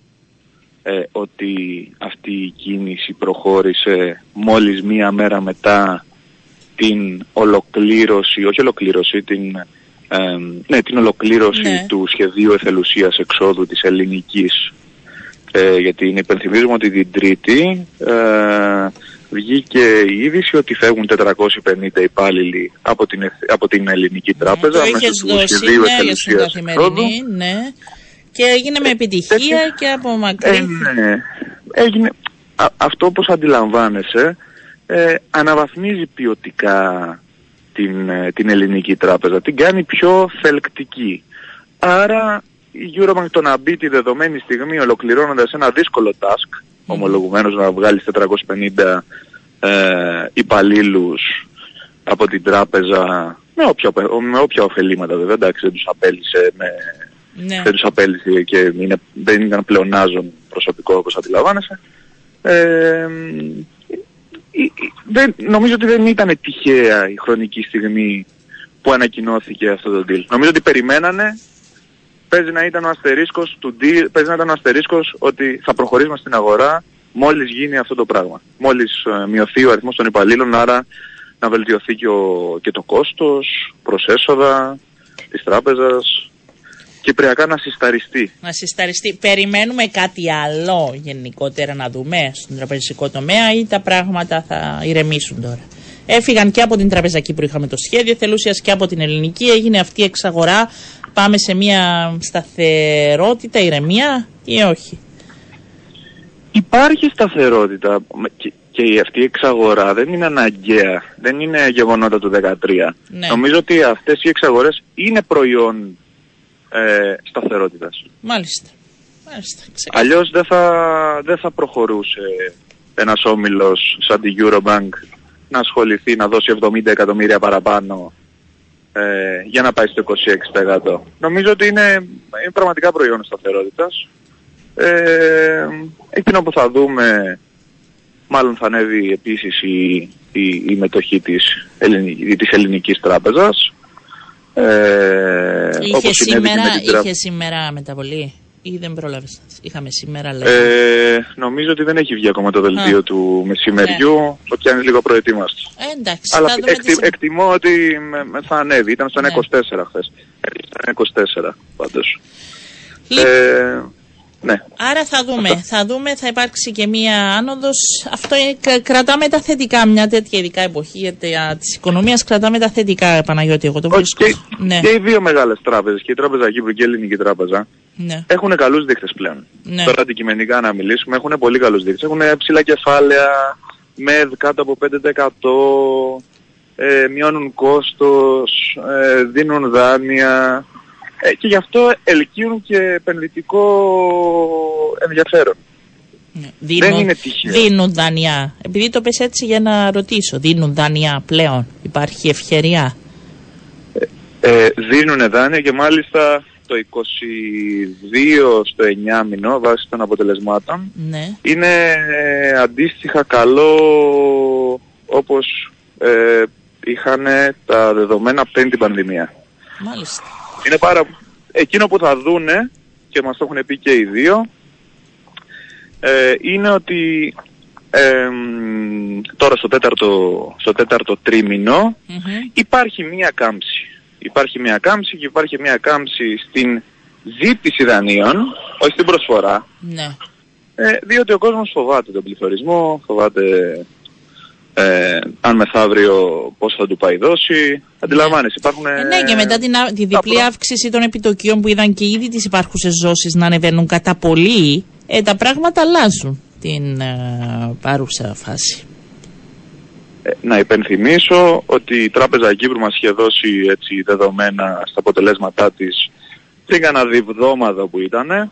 ε, ότι αυτή η κίνηση προχώρησε μόλις μία μέρα μετά την ολοκλήρωση, όχι ολοκλήρωση, την, ε, ναι, την ολοκλήρωση Ναι. του σχεδίου εθελουσίας εξόδου της ελληνικής. Ε, γιατί είναι υπενθυμίζουμε ότι την Τρίτη ε, βγήκε η είδηση ότι φεύγουν 450 υπάλληλοι από την, εθ- από την ελληνική τράπεζα το μέσω είχες του δώσει, σχεδίου ναι, για στην εθελουσίας εξόδου. καθημερινή, ναι. Και έγινε με επιτυχία τέτοιο- και από μακρύ. Ε, ναι. Έγινε, α- αυτό όπως αντιλαμβάνεσαι ε, αναβαθμίζει ποιοτικά την, ε, την ελληνική τράπεζα, την κάνει πιο θελκτική. Άρα η Eurobank το να μπει τη δεδομένη στιγμή ολοκληρώνοντας ένα δύσκολο task, ομολογουμένως να βγάλεις 450 ε, υπαλλήλους από την τράπεζα με όποια, με όποια ωφελήματα βέβαια, εντάξει δεν τους απέλησε με, Ναι. δεν τους απέλησε και είναι, δεν ήταν πλεονάζον προσωπικό όπως αντιλαμβάνεσαι. Ε, η- η- δεν, νομίζω ότι δεν ήταν τυχαία η χρονική στιγμή που ανακοινώθηκε αυτό το deal. Νομίζω ότι περιμένανε, παίζει να ήταν ο αστερίσκος του deal, παίζει να ήταν ο αστερίσκος ότι θα προχωρήσουμε στην αγορά μόλις γίνει αυτό το πράγμα. Μόλις ε, μειωθεί ο αριθμός των υπαλλήλων, άρα να βελτιωθεί και, ο, και το κόστος προς έσοδα της τράπεζας, κυπριακά να συσταριστεί. Να συσταριστεί. Περιμένουμε κάτι άλλο γενικότερα να δούμε στον τραπεζικό τομέα ή τα πράγματα θα ηρεμήσουν τώρα. Έφυγαν και από την Τραπεζα Κύπρου είχαμε το σχέδιο θελούσιας και από την ελληνική. Έγινε αυτή η εξαγορά. Πάμε σε μια σταθερότητα, ηρεμία ή όχι; Υπάρχει σταθερότητα και, και η αυτή η εξαγορά δεν είναι αναγκαία, δεν είναι γεγονότα του 2013. Ναι. Νομίζω ότι αυτές οι εξαγορές είναι προϊόν ε, σταθερότητας. Μάλιστα. Μάλιστα. ξεκάθαρα. Αλλιώς δεν θα, δεν θα προχωρούσε ένας όμιλος σαν τη Eurobank να ασχοληθεί να δώσει 70 εκατομμύρια παραπάνω ε, για να πάει στο 26%. Νομίζω ότι είναι, είναι πραγματικά προϊόν σταθερότητας. Ε, εκείνο που θα δούμε μάλλον θα ανέβει επίσης η, η, η μετοχή της, ελληνικής, της ελληνικής τράπεζας. Ε, Είχε όπως συνέβη και σήμερα, με την τράπεζα. είχε σήμερα μεταβολή ή δεν πρόλαβες; Είχαμε σήμερα λέει. Ε, νομίζω ότι δεν έχει βγει ακόμα το δελτίο Α. του μεσημεριού, το πιάνει λίγο προετοίμαστο. Ε, εντάξει, Αλλά θα δούμε τι εκτι, συμβαίνει. εκτιμώ ότι με- με- θα ανέβει, ήταν στο Ναι. 1.24 χθες. Ήταν 24 πάντως. Λοιπόν, Ε, ναι. Άρα θα δούμε, θα δούμε, θα υπάρξει και μία άνοδος. Αυτό είναι, κρα- κρατάμε τα θετικά, μια τέτοια ειδικά εποχή για τα- της οικονομίας, κρατάμε τα θετικά, Παναγιώτη, εγώ το Όχι, βρίσκω. και, Ναι, και οι δύο μεγάλες τράπεζες, και η Τράπεζα Κύπρου και η Ελληνική Τράπεζα, ναι, έχουν καλούς δείκτες πλέον. ναι. Τώρα αντικειμενικά να μιλήσουμε, έχουν πολύ καλούς δείκτες. Έχουν ψηλά κεφάλαια, ΜΕΔ κάτω από 5%, ε, μειώνουν κόστος, ε, δίνουν δάνεια ε, και γι' αυτό ελκύουν και επενδυτικό ενδιαφέρον. ναι. Δίνουν, Δεν είναι τυχαίο. δίνουν δανειά. Επειδή το πες έτσι για να ρωτήσω, δίνουν δανειά πλέον; Υπάρχει ευκαιρία. Ε, δίνουν δάνεια και μάλιστα το 22 στο 9 μηνό βάσει των αποτελεσμάτων Ναι, είναι ε, αντίστοιχα καλό όπως ε, είχαν τα δεδομένα πριν την πανδημία. μάλιστα. Είναι πάρα... Εκείνο που θα δούνε και μας το έχουν πει και οι δύο ε, είναι ότι ε, μ, τώρα στο τέταρτο, στο τέταρτο τρίμηνο Μμμ. υπάρχει μία κάμψη. Υπάρχει μία κάμψη και υπάρχει μία κάμψη στην ζήτηση δανείων, όχι στην προσφορά. Ναι. Ε, διότι ο κόσμος φοβάται τον πληθωρισμό, φοβάται ε, αν μεθαύριο πώς θα του πάει η δόση. Αντιλαμβάνεσαι, υπάρχουν... Ε, ναι, και μετά την, α- τη διπλή προ- αύξηση των επιτοκίων που είδαν και ήδη τις υπάρχουσες ζώσεις να ανεβαίνουν κατά πολύ, ε, τα πράγματα αλλάζουν την ε, παρούσα φάση. Ε, να υπενθυμίσω ότι η Τράπεζα Κύπρου μας είχε δώσει έτσι, δεδομένα στα αποτελέσματά της πριν κανένα διβδόματο που ήταν,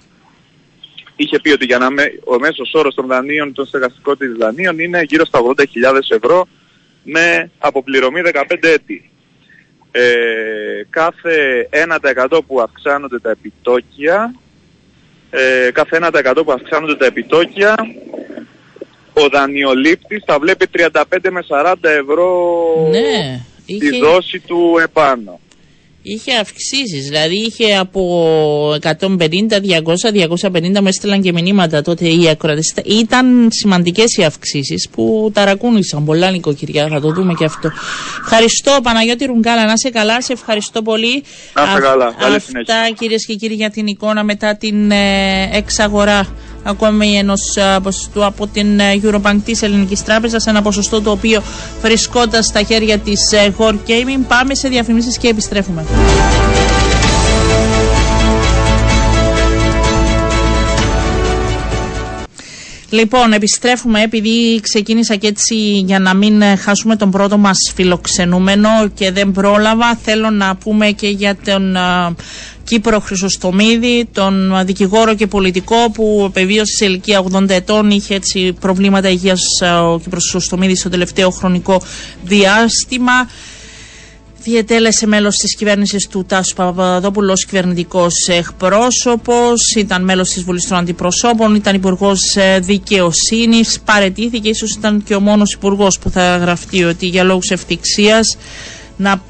είχε πει ότι για να με, ο μέσος όρος των δανείων, των στεγαστικών δανείων είναι γύρω στα 80.000 ευρώ με αποπληρωμή 15 έτη. Ε, κάθε 1% που αυξάνονται τα επιτόκια, ε, κάθε 1% που αυξάνονται τα επιτόκια, ο δανειολήπτης θα βλέπει 35 με 40 ευρώ Ναι, τη είχε, δόση του επάνω. Είχε αυξήσεις, δηλαδή είχε από 150, 200, 250 με έστειλαν και μηνύματα τότε οι ακροατές. Ήταν σημαντικές οι αυξήσεις που ταρακούνησαν πολλά νοικοκυριά, θα το δούμε και αυτό. Ευχαριστώ Παναγιώτη Ρουγκάλα, να είσαι καλά, σε ευχαριστώ πολύ. Να είστε Α- καλά. Καλή Αυτά συνέχεια. κυρίες και κύριοι για την εικόνα μετά την ε, εξαγορά ακόμη ενός ποσοστού από την ε, Eurobank της Ελληνικής Τράπεζας, ένα ποσοστό το οποίο βρισκόταν στα χέρια της ε, Gore Gaming. Πάμε σε διαφημίσεις και επιστρέφουμε. Λοιπόν, επιστρέφουμε επειδή ξεκίνησα και έτσι για να μην ε, χάσουμε τον πρώτο μας φιλοξενούμενο και δεν πρόλαβα. Θέλω να πούμε και για τον α, Κύπρο Χρυσοστομίδη, τον α, δικηγόρο και πολιτικό που επεβίωσε σε ηλικία 80 ετών. Είχε έτσι προβλήματα υγείας α, ο Κύπρος Χρυσοστομίδης στο τελευταίο χρονικό διάστημα. Διετέλεσε μέλος της κυβέρνησης του Τάσου Παπαδόπουλου ω κυβερνητικός εκπρόσωπος. Ήταν μέλος της Βουλής των Αντιπροσώπων. Ήταν υπουργός δικαιοσύνης. Παρετήθηκε. ίσως ήταν και ο μόνος υπουργός που θα γραφτεί ότι για λόγους ευτυχίας. Να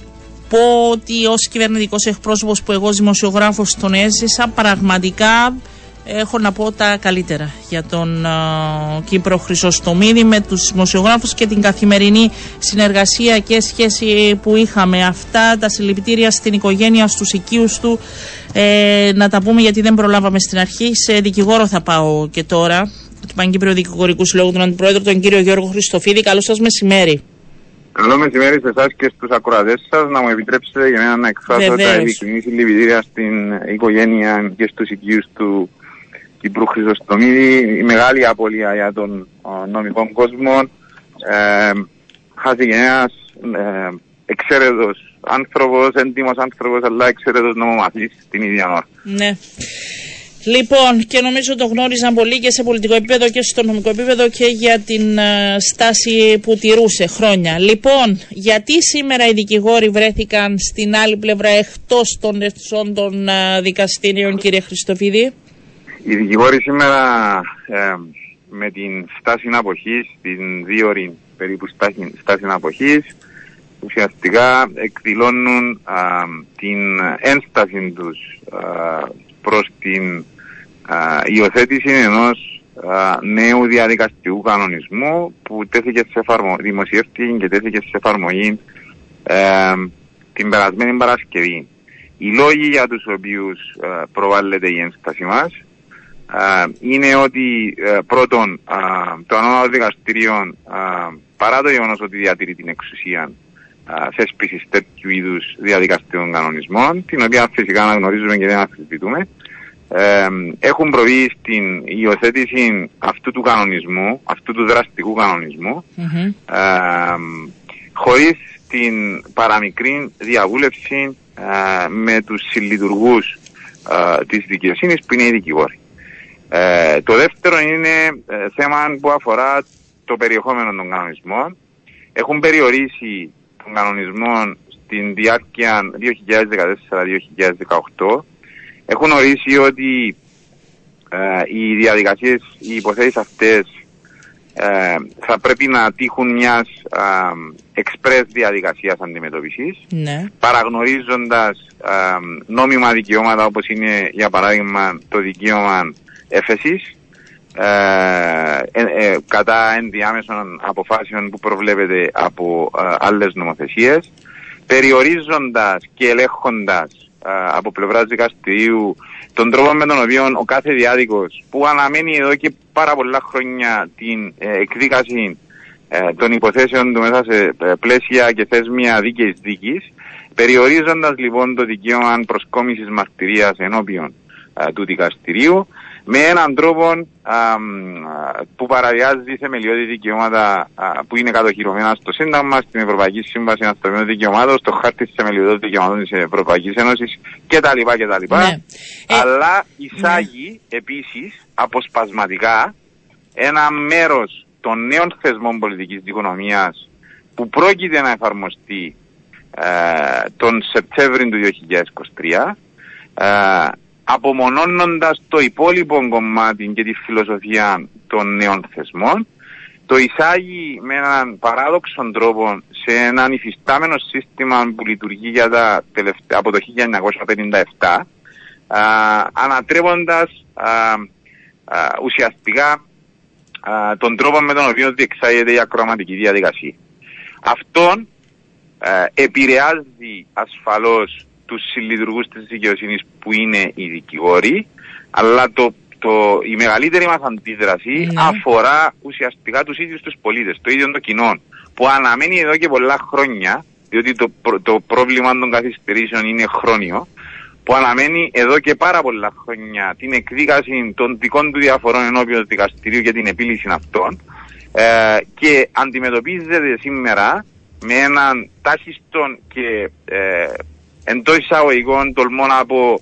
πω ότι ως κυβερνητικός εκπρόσωπος που εγώ δημοσιογράφος τον έζησα, πραγματικά έχω να πω τα καλύτερα για τον α, Κύπρο Χρυσοστομίδη με τους δημοσιογράφους και την καθημερινή συνεργασία και σχέση που είχαμε αυτά τα συλληπιτήρια στην οικογένεια, στους οικείους του ε, να τα πούμε γιατί δεν προλάβαμε στην αρχή σε δικηγόρο θα πάω και τώρα του Παγκύπριου Δικηγορικού Συλλόγου τον Αντιπρόεδρο τον κύριο Γιώργο Χριστοφίδη καλό σας μεσημέρι Καλό μεσημέρι σε εσάς και στους ακροατές σας. Να μου επιτρέψετε για μένα να εκφράσω Βεβαίως. τα ειλικρινή συλληπιτήρια στην οικογένεια και στους οικείους του Κύπρου Χρυσοστομίδη. Η μεγάλη απώλεια για τον ε, νομικό κόσμο. Ε, χάθηκε ένας ε, εξαίρετος άνθρωπος, έντιμος άνθρωπος, αλλά εξαίρετος νομομαθής την ίδια ώρα. Ναι. Λοιπόν, και νομίζω το γνώριζαν πολύ και σε πολιτικό επίπεδο και στο νομικό επίπεδο και για την ε, στάση που τηρούσε χρόνια. Λοιπόν, γιατί σήμερα οι δικηγόροι βρέθηκαν στην άλλη πλευρά εκτός των αιθουσών των ε, δικαστήριων, κύριε Χριστοφίδη; Οι δικηγόροι σήμερα ε, με την στάση αποχής, την δύο ώρη περίπου στάση, στάση αποχής, ουσιαστικά εκδηλώνουν α, την ένσταση τους α, προς την α, υιοθέτηση ενός α, νέου διαδικαστικού κανονισμού που τέθηκε σε εφαρμο... δημοσιεύτηκε και τέθηκε σε εφαρμογή ε, την περασμένη Παρασκευή. Οι λόγοι για τους οποίους ε, προβάλλεται η ένσταση μας ε, είναι ότι ε, πρώτον ε, το ανώτατο δικαστήριο ε, παρά το γεγονός ότι διατηρεί την εξουσία ε, θέσπισης τέτοιου είδους διαδικαστικών κανονισμών την οποία φυσικά αναγνωρίζουμε και δεν αμφισβητούμε ε, έχουν προβεί στην υιοθέτηση αυτού του κανονισμού, αυτού του δραστικού κανονισμού Μμμ. ε, χωρίς την παραμικρή διαβούλευση ε, με τους συλλειτουργούς ε, της δικαιοσύνης που είναι οι δικηγόροι. Ε, το δεύτερο είναι ε, θέμα που αφορά το περιεχόμενο των κανονισμών. Έχουν περιορίσει τον κανονισμό στην διάρκεια 2014-2018. Έχουν ορίσει ότι ε, οι διαδικασίες, οι υποθέσεις αυτές ε, θα πρέπει να τύχουν μιας εξπρές διαδικασίας αντιμετώπισης Ναι. παραγνωρίζοντας α, νόμιμα δικαιώματα όπως είναι για παράδειγμα το δικαίωμα έφεσης ε, ε, ε, κατά ενδιάμεσων αποφάσεων που προβλέπεται από ε, άλλες νομοθεσίες περιορίζοντας και ελέγχοντας ε, από πλευράς δικαστηρίου τον τρόπο με τον οποίο ο κάθε διάδικος που αναμένει εδώ και πάρα πολλά χρόνια την ε, εκδίκαση ε, των υποθέσεων του μέσα σε ε, πλαίσια και θέσμια δίκαιης δίκης, περιορίζοντας λοιπόν το δικαίωμα προσκόμισης μαρτυρίας ενώπιον ε, του δικαστηρίου, με έναν τρόπο α, που παραβιάζει θεμελιώδη δικαιώματα α, που είναι κατοχυρωμένα στο Σύνταγμα, στην Ευρωπαϊκή Σύμβαση Αναστολών Δικαιωμάτων, στο χάρτη της θεμελιωδών δικαιωμάτων της Ευρωπαϊκής Ένωσης κτλ. κτλ. Ναι. Ε, Αλλά εισάγει επίσης αποσπασματικά ένα μέρος των νέων θεσμών πολιτικής δικονομία που πρόκειται να εφαρμοστεί ε, τον Σεπτέμβριο του 2023 ε, απομονώνοντας το υπόλοιπο κομμάτι και τη φιλοσοφία των νέων θεσμών το εισάγει με έναν παράδοξο τρόπο σε έναν υφιστάμενο σύστημα που λειτουργεί για τα τελευταία, από το 1957 α, ανατρέποντας α, α, ουσιαστικά α, τον τρόπο με τον οποίο διεξάγεται η ακροαματική διαδικασία. Αυτόν ε, επηρεάζει ασφαλώς τους συλλειτουργούς της δικαιοσύνης που είναι οι δικηγόροι, αλλά το, το, η μεγαλύτερη μας αντίδραση Ναι. αφορά ουσιαστικά τους ίδιους τους πολίτες, το ίδιο το κοινό, που αναμένει εδώ και πολλά χρόνια, διότι το, προ- το πρόβλημα των καθυστερήσεων είναι χρόνιο, που αναμένει εδώ και πάρα πολλά χρόνια την εκδίκαση των δικών του διαφορών ενώπιον του δικαστηρίου για την επίλυση αυτών ε, και αντιμετωπίζεται σήμερα με έναν τάχιστον και ε, εντός εισαγωγικών τολμώ να πω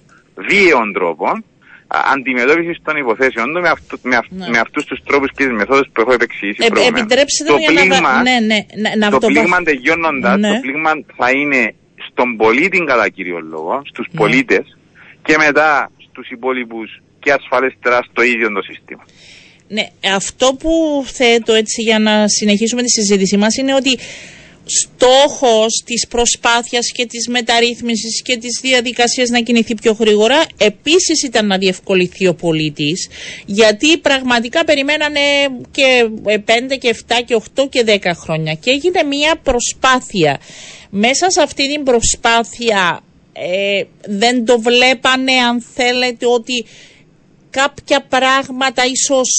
βίαιων τρόπων α, αντιμετώπισης των υποθέσεων του με, αυτού, με, αυ- Ναι. με αυτούς τους τρόπους και τις μεθόδους που έχω επεξηγήσει Ε, προηγουμένως. επιτρέψτε το μου για να πλήγμα, δα- ναι, ναι, να- να το το πλήγμα πα- τελειώνοντας, Ναι. το πλήγμα θα είναι στον πολίτη κατά κύριο λόγο, στους Ναι. πολίτες και μετά στους υπόλοιπους και ασφαλέστερα στο ίδιο το σύστημα. Ναι, αυτό που θέτω έτσι για να συνεχίσουμε τη συζήτησή μας είναι ότι στόχος της προσπάθειας και της μεταρρύθμισης και της διαδικασίας να κινηθεί πιο γρήγορα επίσης ήταν να διευκολυθεί ο πολίτης γιατί πραγματικά περιμένανε και 5 και 7 και 8 και 10 χρόνια και έγινε μια προσπάθεια. Μέσα σε αυτή την προσπάθεια ε, δεν το βλέπανε αν θέλετε ότι κάποια πράγματα ίσως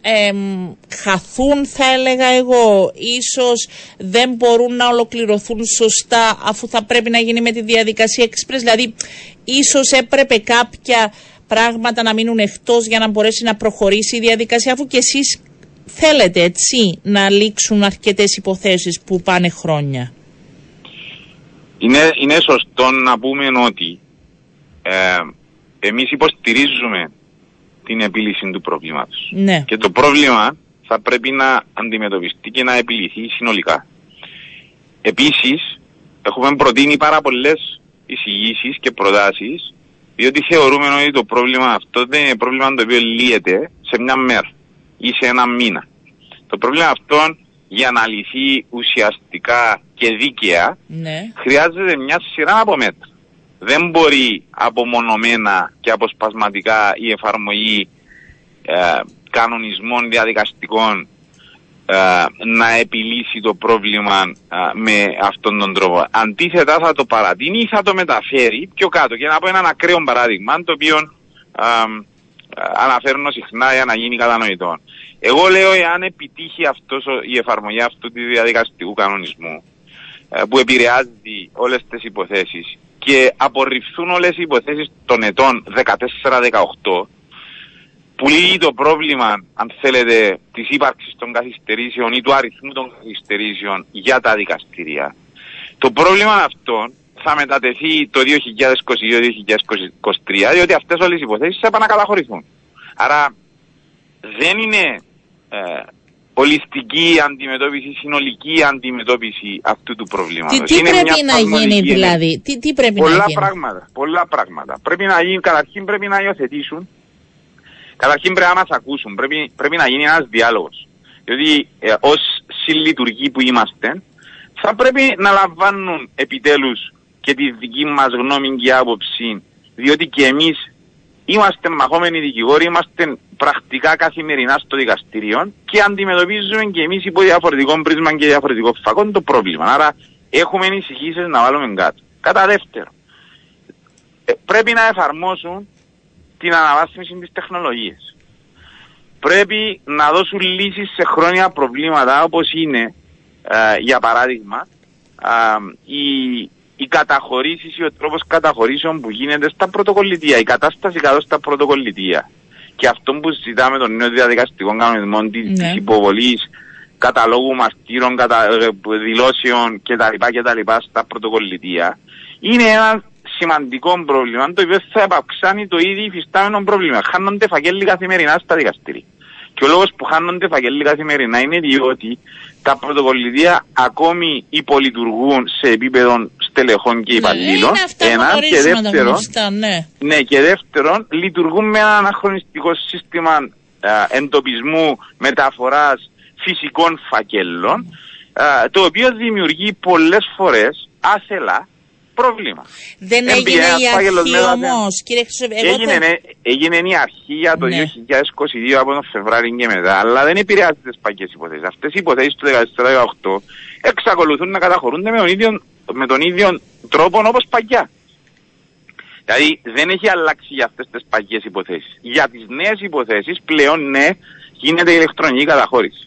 εμ, χαθούν θα έλεγα εγώ, ίσως δεν μπορούν να ολοκληρωθούν σωστά αφού θα πρέπει να γίνει με τη διαδικασία express, δηλαδή ίσως έπρεπε κάποια πράγματα να μείνουν εκτός για να μπορέσει να προχωρήσει η διαδικασία αφού και εσείς θέλετε έτσι να λήξουν αρκετές υποθέσεις που πάνε χρόνια. Είναι, είναι σωστό να πούμε ότι ε, εμείς υποστηρίζουμε την επίλυση του προβλήματος. Ναι. Και το πρόβλημα θα πρέπει να αντιμετωπιστεί και να επιλυθεί συνολικά. Επίσης, έχουμε προτείνει πάρα πολλές εισηγήσεις και προτάσεις, διότι θεωρούμε ότι το πρόβλημα αυτό δεν είναι πρόβλημα το οποίο λύεται σε μια μέρα ή σε ένα μήνα. Το πρόβλημα αυτό για να λυθεί ουσιαστικά και δίκαια Ναι. χρειάζεται μια σειρά από μέτρα. Δεν μπορεί απομονωμένα και αποσπασματικά η εφαρμογή ε, κανονισμών διαδικαστικών ε, να επιλύσει το πρόβλημα ε, με αυτόν τον τρόπο. Αντίθετα θα το παρατείνει ή θα το μεταφέρει πιο κάτω. Και να πω έναν ακραίο παράδειγμα το οποίο ε, ε, αναφέρνω συχνά για να γίνει κατανοητό. Εγώ λέω εάν επιτύχει αυτός, ο- η εφαρμογή αυτού του διαδικαστικού κανονισμού ε, που επηρεάζει όλες τις υποθέσεις και απορριφθούν όλες οι υποθέσεις των ετών 14-18 που λύγει το πρόβλημα, αν θέλετε, της ύπαρξης των καθυστερήσεων ή του αριθμού των καθυστερήσεων για τα δικαστήρια. Το πρόβλημα αυτό θα μετατεθεί το 2022-2023, διότι αυτές όλες οι υποθέσεις θα επανακαταχωρηθούν. Άρα δεν είναι ε, ολιστική αντιμετώπιση, συνολική αντιμετώπιση αυτού του προβλήματος. Τι, τι Είναι μια πρέπει να γίνει σπασμωδική δηλαδή, τι, τι πρέπει πολλά να γίνει; πράγματα, πολλά πράγματα. Πρέπει να γίνει, καταρχήν πρέπει να υιοθετήσουν, καταρχήν πρέπει να μας ακούσουν, πρέπει, πρέπει να γίνει ένας διάλογος. Διότι ε, ως συλλειτουργοί που είμαστε, θα πρέπει να λαμβάνουν επιτέλους και τη δική μας γνώμη και άποψη, διότι και εμείς είμαστε μαχόμενοι δικηγόροι, είμαστε πρακτικά καθημερινά στο δικαστήριο και αντιμετωπίζουμε και εμείς υπό διαφορετικό πρίσμα και διαφορετικό φακό το πρόβλημα. Άρα έχουμε ενισχύσεις να βάλουμε κάτω. Κατά δεύτερο, ε, πρέπει να εφαρμόσουν την αναβάθμιση της τεχνολογίας. Πρέπει να δώσουν λύσεις σε χρόνια προβλήματα όπως είναι, ε, για παράδειγμα, α, η, οι καταχωρήσεις ή ο τρόπος καταχωρήσεων που γίνεται στα πρωτοκολλητία, η κατάσταση κάτω στα πρωτοκολλητία. και αυτό που ζητάμε τον νέο διαδικαστικό κανονισμό της Ναι. της υποβολής καταλόγου μαρτύρων, κατα, ε, δηλώσεων κτλ. κτλ. στα πρωτοκολλητία είναι ένα σημαντικό πρόβλημα το οποίο θα επαυξάνει το ήδη υφιστάμενο πρόβλημα. Χάνονται φακέλοι καθημερινά στα δικαστήρια. Και ο λόγος που χάνονται φακέλοι καθημερινά είναι διότι τα πρωτοκολλητία ακόμη υπολειτουργούν σε επίπεδο στελεχών και υπαλλήλων. Ναι, είναι αυτά που Ένα και γνωρίζουμε τα δεύτερον, γνωστά, ναι. ναι, και δεύτερον, λειτουργούν με ένα αναχρονιστικό σύστημα α, εντοπισμού μεταφοράς φυσικών φακέλων, α, το οποίο δημιουργεί πολλές φορές άθελα πρόβλημα. Δεν Έμπαινε έγινε ένας η φάκελος αρχή μέσα, όμως, κύριε Χρυσοβίδη. Εγώ Έγινε, θα- ναι, έγινε η αρχή για το Ναι. 2022 από τον Φεβράρι και μετά, αλλά δεν επηρεάζει τις παγιές υποθέσεις. Αυτές οι υποθέσεις του 2014-2018 εξακολουθούν να καταχωρούνται με τον ίδιο, με τον ίδιο τρόπο όπως παγιά. Δηλαδή δεν έχει αλλάξει για αυτές τις παγιές υποθέσεις. Για τις νέες υποθέσεις πλέον ναι γίνεται ηλεκτρονική καταχώρηση.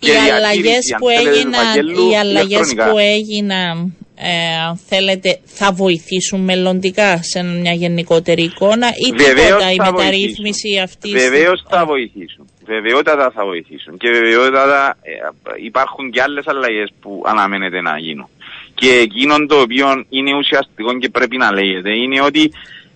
οι και η αλλαγές αντίληψη, αν που θέλετε, του έγιναν, φακέλου οι αλλαγές ηλεκτρονικά. που έγιναν ε, θέλετε, θα βοηθήσουν μελλοντικά σε μια γενικότερη εικόνα ή Βεβαίως τίποτα η θα μεταρρύθμιση αυτή. Βεβαίως θα βοηθήσουν. Βεβαιότατα θα βοηθήσουν. Και βεβαιότατα ε, υπάρχουν και άλλες αλλαγές που αναμένεται να γίνουν. Και εκείνο το οποίο είναι ουσιαστικό και πρέπει να λέγεται είναι ότι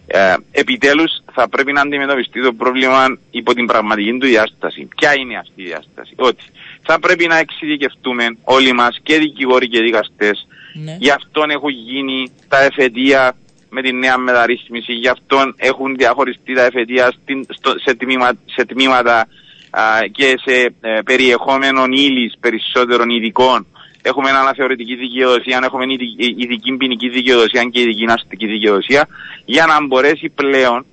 ε, επιτέλους θα πρέπει να αντιμετωπιστεί το πρόβλημα υπό την πραγματική του διάσταση. Ποια είναι αυτή η διάσταση; Ότι θα πρέπει να εξειδικευτούμε όλοι μας και δικηγόροι και δικαστές Ναι. Γι' αυτόν έχουν γίνει τα εφετεία με τη νέα μεταρρύθμιση, γι' αυτόν έχουν διαχωριστεί τα εφετεία στην, στο, σε, τμήμα, σε τμήματα α, και σε ε, περιεχόμενο ύλης περισσότερων ειδικών. Έχουμε αναθεωρητική δικαιοδοσία, έχουμε ειδική, ειδική ποινική δικαιοδοσία και ειδική αστική δικαιοδοσία, για να μπορέσει πλέον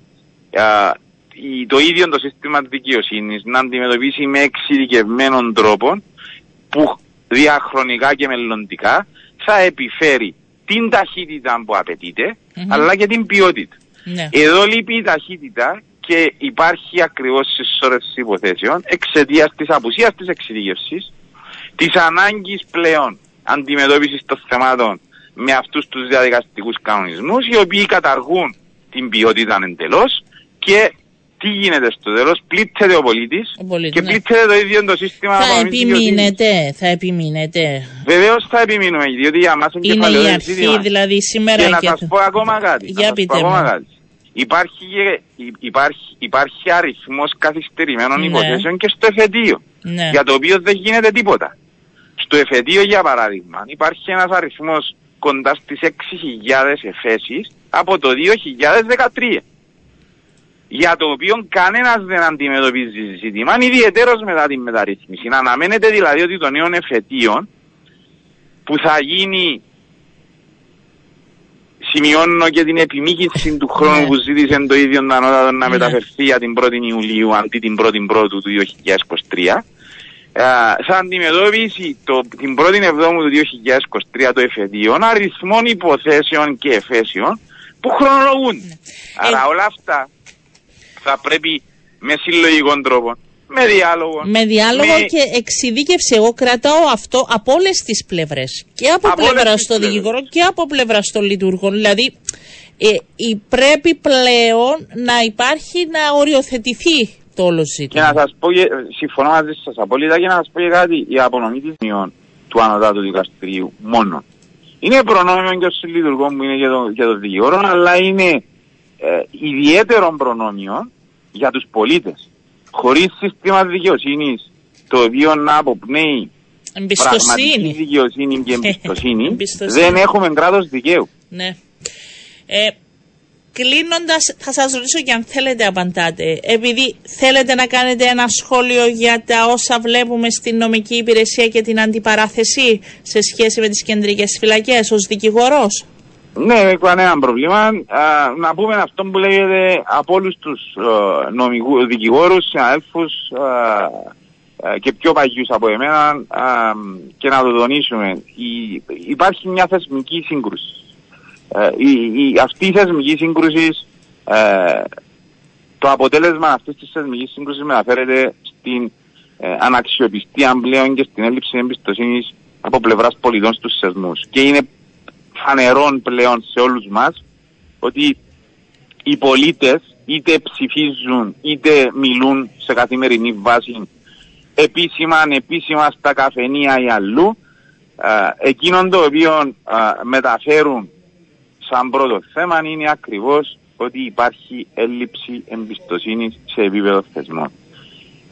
α, η- το ίδιο το σύστημα δικαιοσύνης να αντιμετωπίσει με εξειδικευμένον τρόπο που διαχρονικά και μελλοντικά θα επιφέρει την ταχύτητα που απαιτείται, Μμμ. αλλά και την ποιότητα. Ναι. Εδώ λείπει η ταχύτητα και υπάρχει ακριβώς συσσόρευση υποθέσεων εξαιτίας της απουσίας της εξειδίκευσης, της ανάγκης πλέον αντιμετώπισης των θεμάτων με αυτούς τους διαδικαστικούς κανονισμούς, οι οποίοι καταργούν την ποιότητα εντελώς και τι γίνεται στο τέλος, πλήττεται ο πολίτης Ο πολίτης, και ναι. πλήττεται το ίδιο το σύστημα Θα απονομής δικαιοσύνης. επιμείνετε, θα επιμείνετε. Βεβαίως θα επιμείνουμε, διότι για μας είναι Είναι η κεφαλαιόδες αρχή ζήτημα. δηλαδή σήμερα Και να και... σας πω ακόμα κάτι. Για να σας πείτε πω ακόμα μου. κάτι. Υπάρχει, και- υ- υπάρχει, υπάρχει αριθμός καθυστερημένων Ναι. υποθέσεων και στο εφετείο, Ναι. για το οποίο δεν γίνεται τίποτα. Στο εφετείο, για παράδειγμα, υπάρχει ένας αριθμός κοντά στις 6.000 εφέσεις από το 2013 για το οποίο κανένας δεν αντιμετωπίζει ζήτημα, ιδιαίτερος μετά την μεταρρύθμιση. Να αναμένεται δηλαδή ότι το νέο εφετείο που θα γίνει σημειώνω και την επιμήκυνση του χρόνου Ναι. που ζήτησε το ίδιο το ανώτατο να Ναι. μεταφερθεί για την 1η Ιουλίου αντί την 1η Πρώτου του 2023 ε, θα αντιμετώπισει το, την 1η Εβδόμου του 2023 το εφετείο αριθμών υποθέσεων και εφέσεων που χρονολογούνται. Άρα Ε, όλα αυτά θα πρέπει με συλλογικό τρόπο, με διάλογο, Με διάλογο με- και εξειδίκευση. Εγώ κρατάω αυτό από όλες τις πλευρές. Και από, Από όλες πλευρά τις των πλευρές. δικηγόρων και από πλευρά των λειτουργών. Δηλαδή, ε, η- πρέπει πλέον να υπάρχει να οριοθετηθεί το όλο Και ζήτημα. να σας πω, και- συμφωνώ μαζί σας απόλυτα και να σας πω και κάτι, η απονομή της μειών του ανωτάτου δικαστηρίου μόνο. Είναι προνόμιο και ως λειτουργό που είναι για τον για το δικηγόρο, αλλά είναι ε, ιδιαίτερο προνόμιο για τους πολίτες. Χωρίς σύστημα δικαιοσύνης, το οποίο να αποπνέει πραγματική Εμπιστοσύνη. δικαιοσύνη και εμπιστοσύνη, Εμπιστοσύνη. δεν έχουμε κράτος δικαίου. Ναι. Ε, Κλείνοντας, θα σας ρωτήσω και αν θέλετε απαντάτε. Επειδή θέλετε να κάνετε ένα σχόλιο για τα όσα βλέπουμε στην νομική υπηρεσία και την αντιπαράθεση σε σχέση με τις κεντρικές φυλακές ως δικηγόρο. Ναι, δεν έχω κανένα πρόβλημα. Α, να πούμε αυτό που λέγεται από όλους τους νομικού δικηγόρους, συναδέλφους και πιο παγιού από εμένα α, και να το τονίσουμε. Η, υπάρχει μια θεσμική σύγκρουση. Ε, η, η, αυτή η θεσμική σύγκρουση, ε, το αποτέλεσμα αυτής της θεσμικής σύγκρουσης μεταφέρεται στην ε, αναξιοπιστία πλέον και στην έλλειψη εμπιστοσύνης από πλευράς πολιτών στους θεσμού. Και είναι φανερόν πλέον σε όλους μας ότι οι πολίτες είτε ψηφίζουν είτε μιλούν σε καθημερινή βάση επίσημα, ανεπίσημα στα καφενεία ή αλλού εκείνον το οποίο μεταφέρουν σαν πρώτο θέμα είναι ακριβώς ότι υπάρχει έλλειψη εμπιστοσύνης σε επίπεδο θεσμών.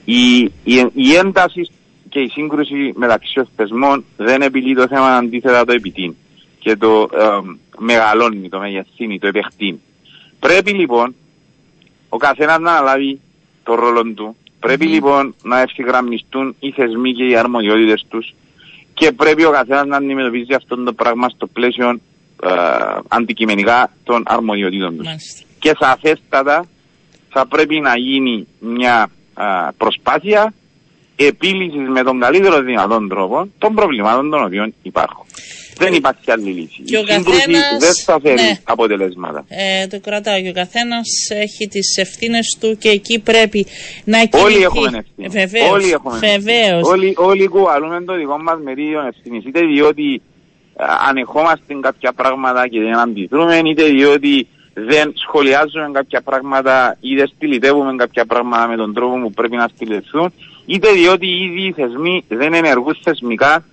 Η, η, η ένταση και η σύγκρουση μεταξύ των θεσμών δεν επιλύει το θέμα αντίθετα το επιτείνει και το ε, μεγαλώνει, το μεγεθύνει, το επεκτείνει. Πρέπει λοιπόν ο καθένας να αναλάβει το ρόλο του. Πρέπει λοιπόν να ευθυγραμμιστούν οι θεσμοί και οι αρμοδιότητες τους και πρέπει ο καθένας να αντιμετωπίζει αυτό το πράγμα στο πλαίσιο ε, αντικειμενικά των αρμοδιοτήτων τους. Και σαφέστατα θα πρέπει να γίνει μια ε, προσπάθεια επίλυσης με τον καλύτερο δυνατόν τρόπο των προβλημάτων των οποίων υπάρχουν. Δεν υπάρχει άλλη λύση. Και η καθένας, δεν θα φέρει ναι. αποτελέσματα. Ε, το κρατάω και ο καθένας έχει τις ευθύνες του και εκεί πρέπει να κινηθεί. Όλοι έχουμε ευθύνες. Βεβαίως. Όλοι, έχουμε Βεβαίως. όλοι, όλοι κουβαλούμε το δικό μας μερίδιο ευθύνης. Είτε διότι ανεχόμαστε κάποια πράγματα και δεν αντιδρούμε, είτε διότι δεν σχολιάζουμε κάποια πράγματα ή δεν στυλιτεύουμε κάποια πράγματα με τον τρόπο που πρέπει να στυλιτευθούν, είτε διότι ήδη οι θεσμοί δεν ενεργούν θεσμικά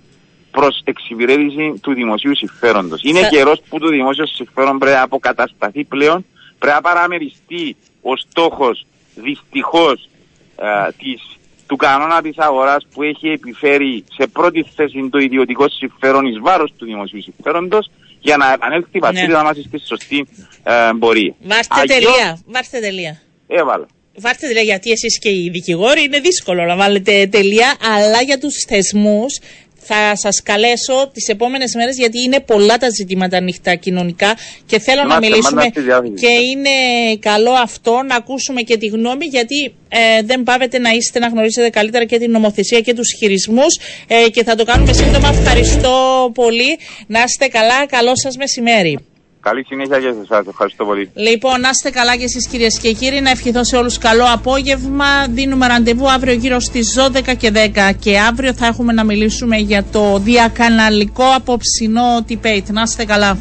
προς εξυπηρέτηση του δημοσίου συμφέροντος. Είναι καιρός που το δημόσιο συμφέρον πρέπει να αποκατασταθεί πλέον, πρέπει να παραμεριστεί ο στόχος δυστυχώς ε, του κανόνα της αγοράς που έχει επιφέρει σε πρώτη θέση το ιδιωτικό συμφέρον εις βάρος του δημοσίου συμφέροντος για να επανέλθει η πατρίδα ναι. μας στη σωστή ε, πορεία. Βάρτε τελεία. Βάρτε τελεία. Έβαλα. Βάρτε τελεία γιατί εσείς και οι δικηγόροι είναι δύσκολο να βάλετε τελεία, αλλά για τους θεσμούς θα σας καλέσω τις επόμενες μέρες γιατί είναι πολλά τα ζητήματα ανοιχτά κοινωνικά και θέλω να μιλήσουμε και είναι καλό αυτό να ακούσουμε και τη γνώμη γιατί ε, δεν πάβετε να είστε να γνωρίζετε καλύτερα και την νομοθεσία και τους χειρισμούς ε, και θα το κάνουμε σύντομα. Ευχαριστώ πολύ. Να είστε καλά. Καλό σας μεσημέρι. Καλή συνέχεια για εσάς. Ευχαριστώ πολύ. Λοιπόν, να είστε καλά και εσείς κυρίες και κύριοι. Να ευχηθώ σε όλους καλό απόγευμα. Δίνουμε ραντεβού αύριο γύρω στις 12 και 10. Και αύριο θα έχουμε να μιλήσουμε για το διακαναλικό απόψινό debate. Να είστε καλά.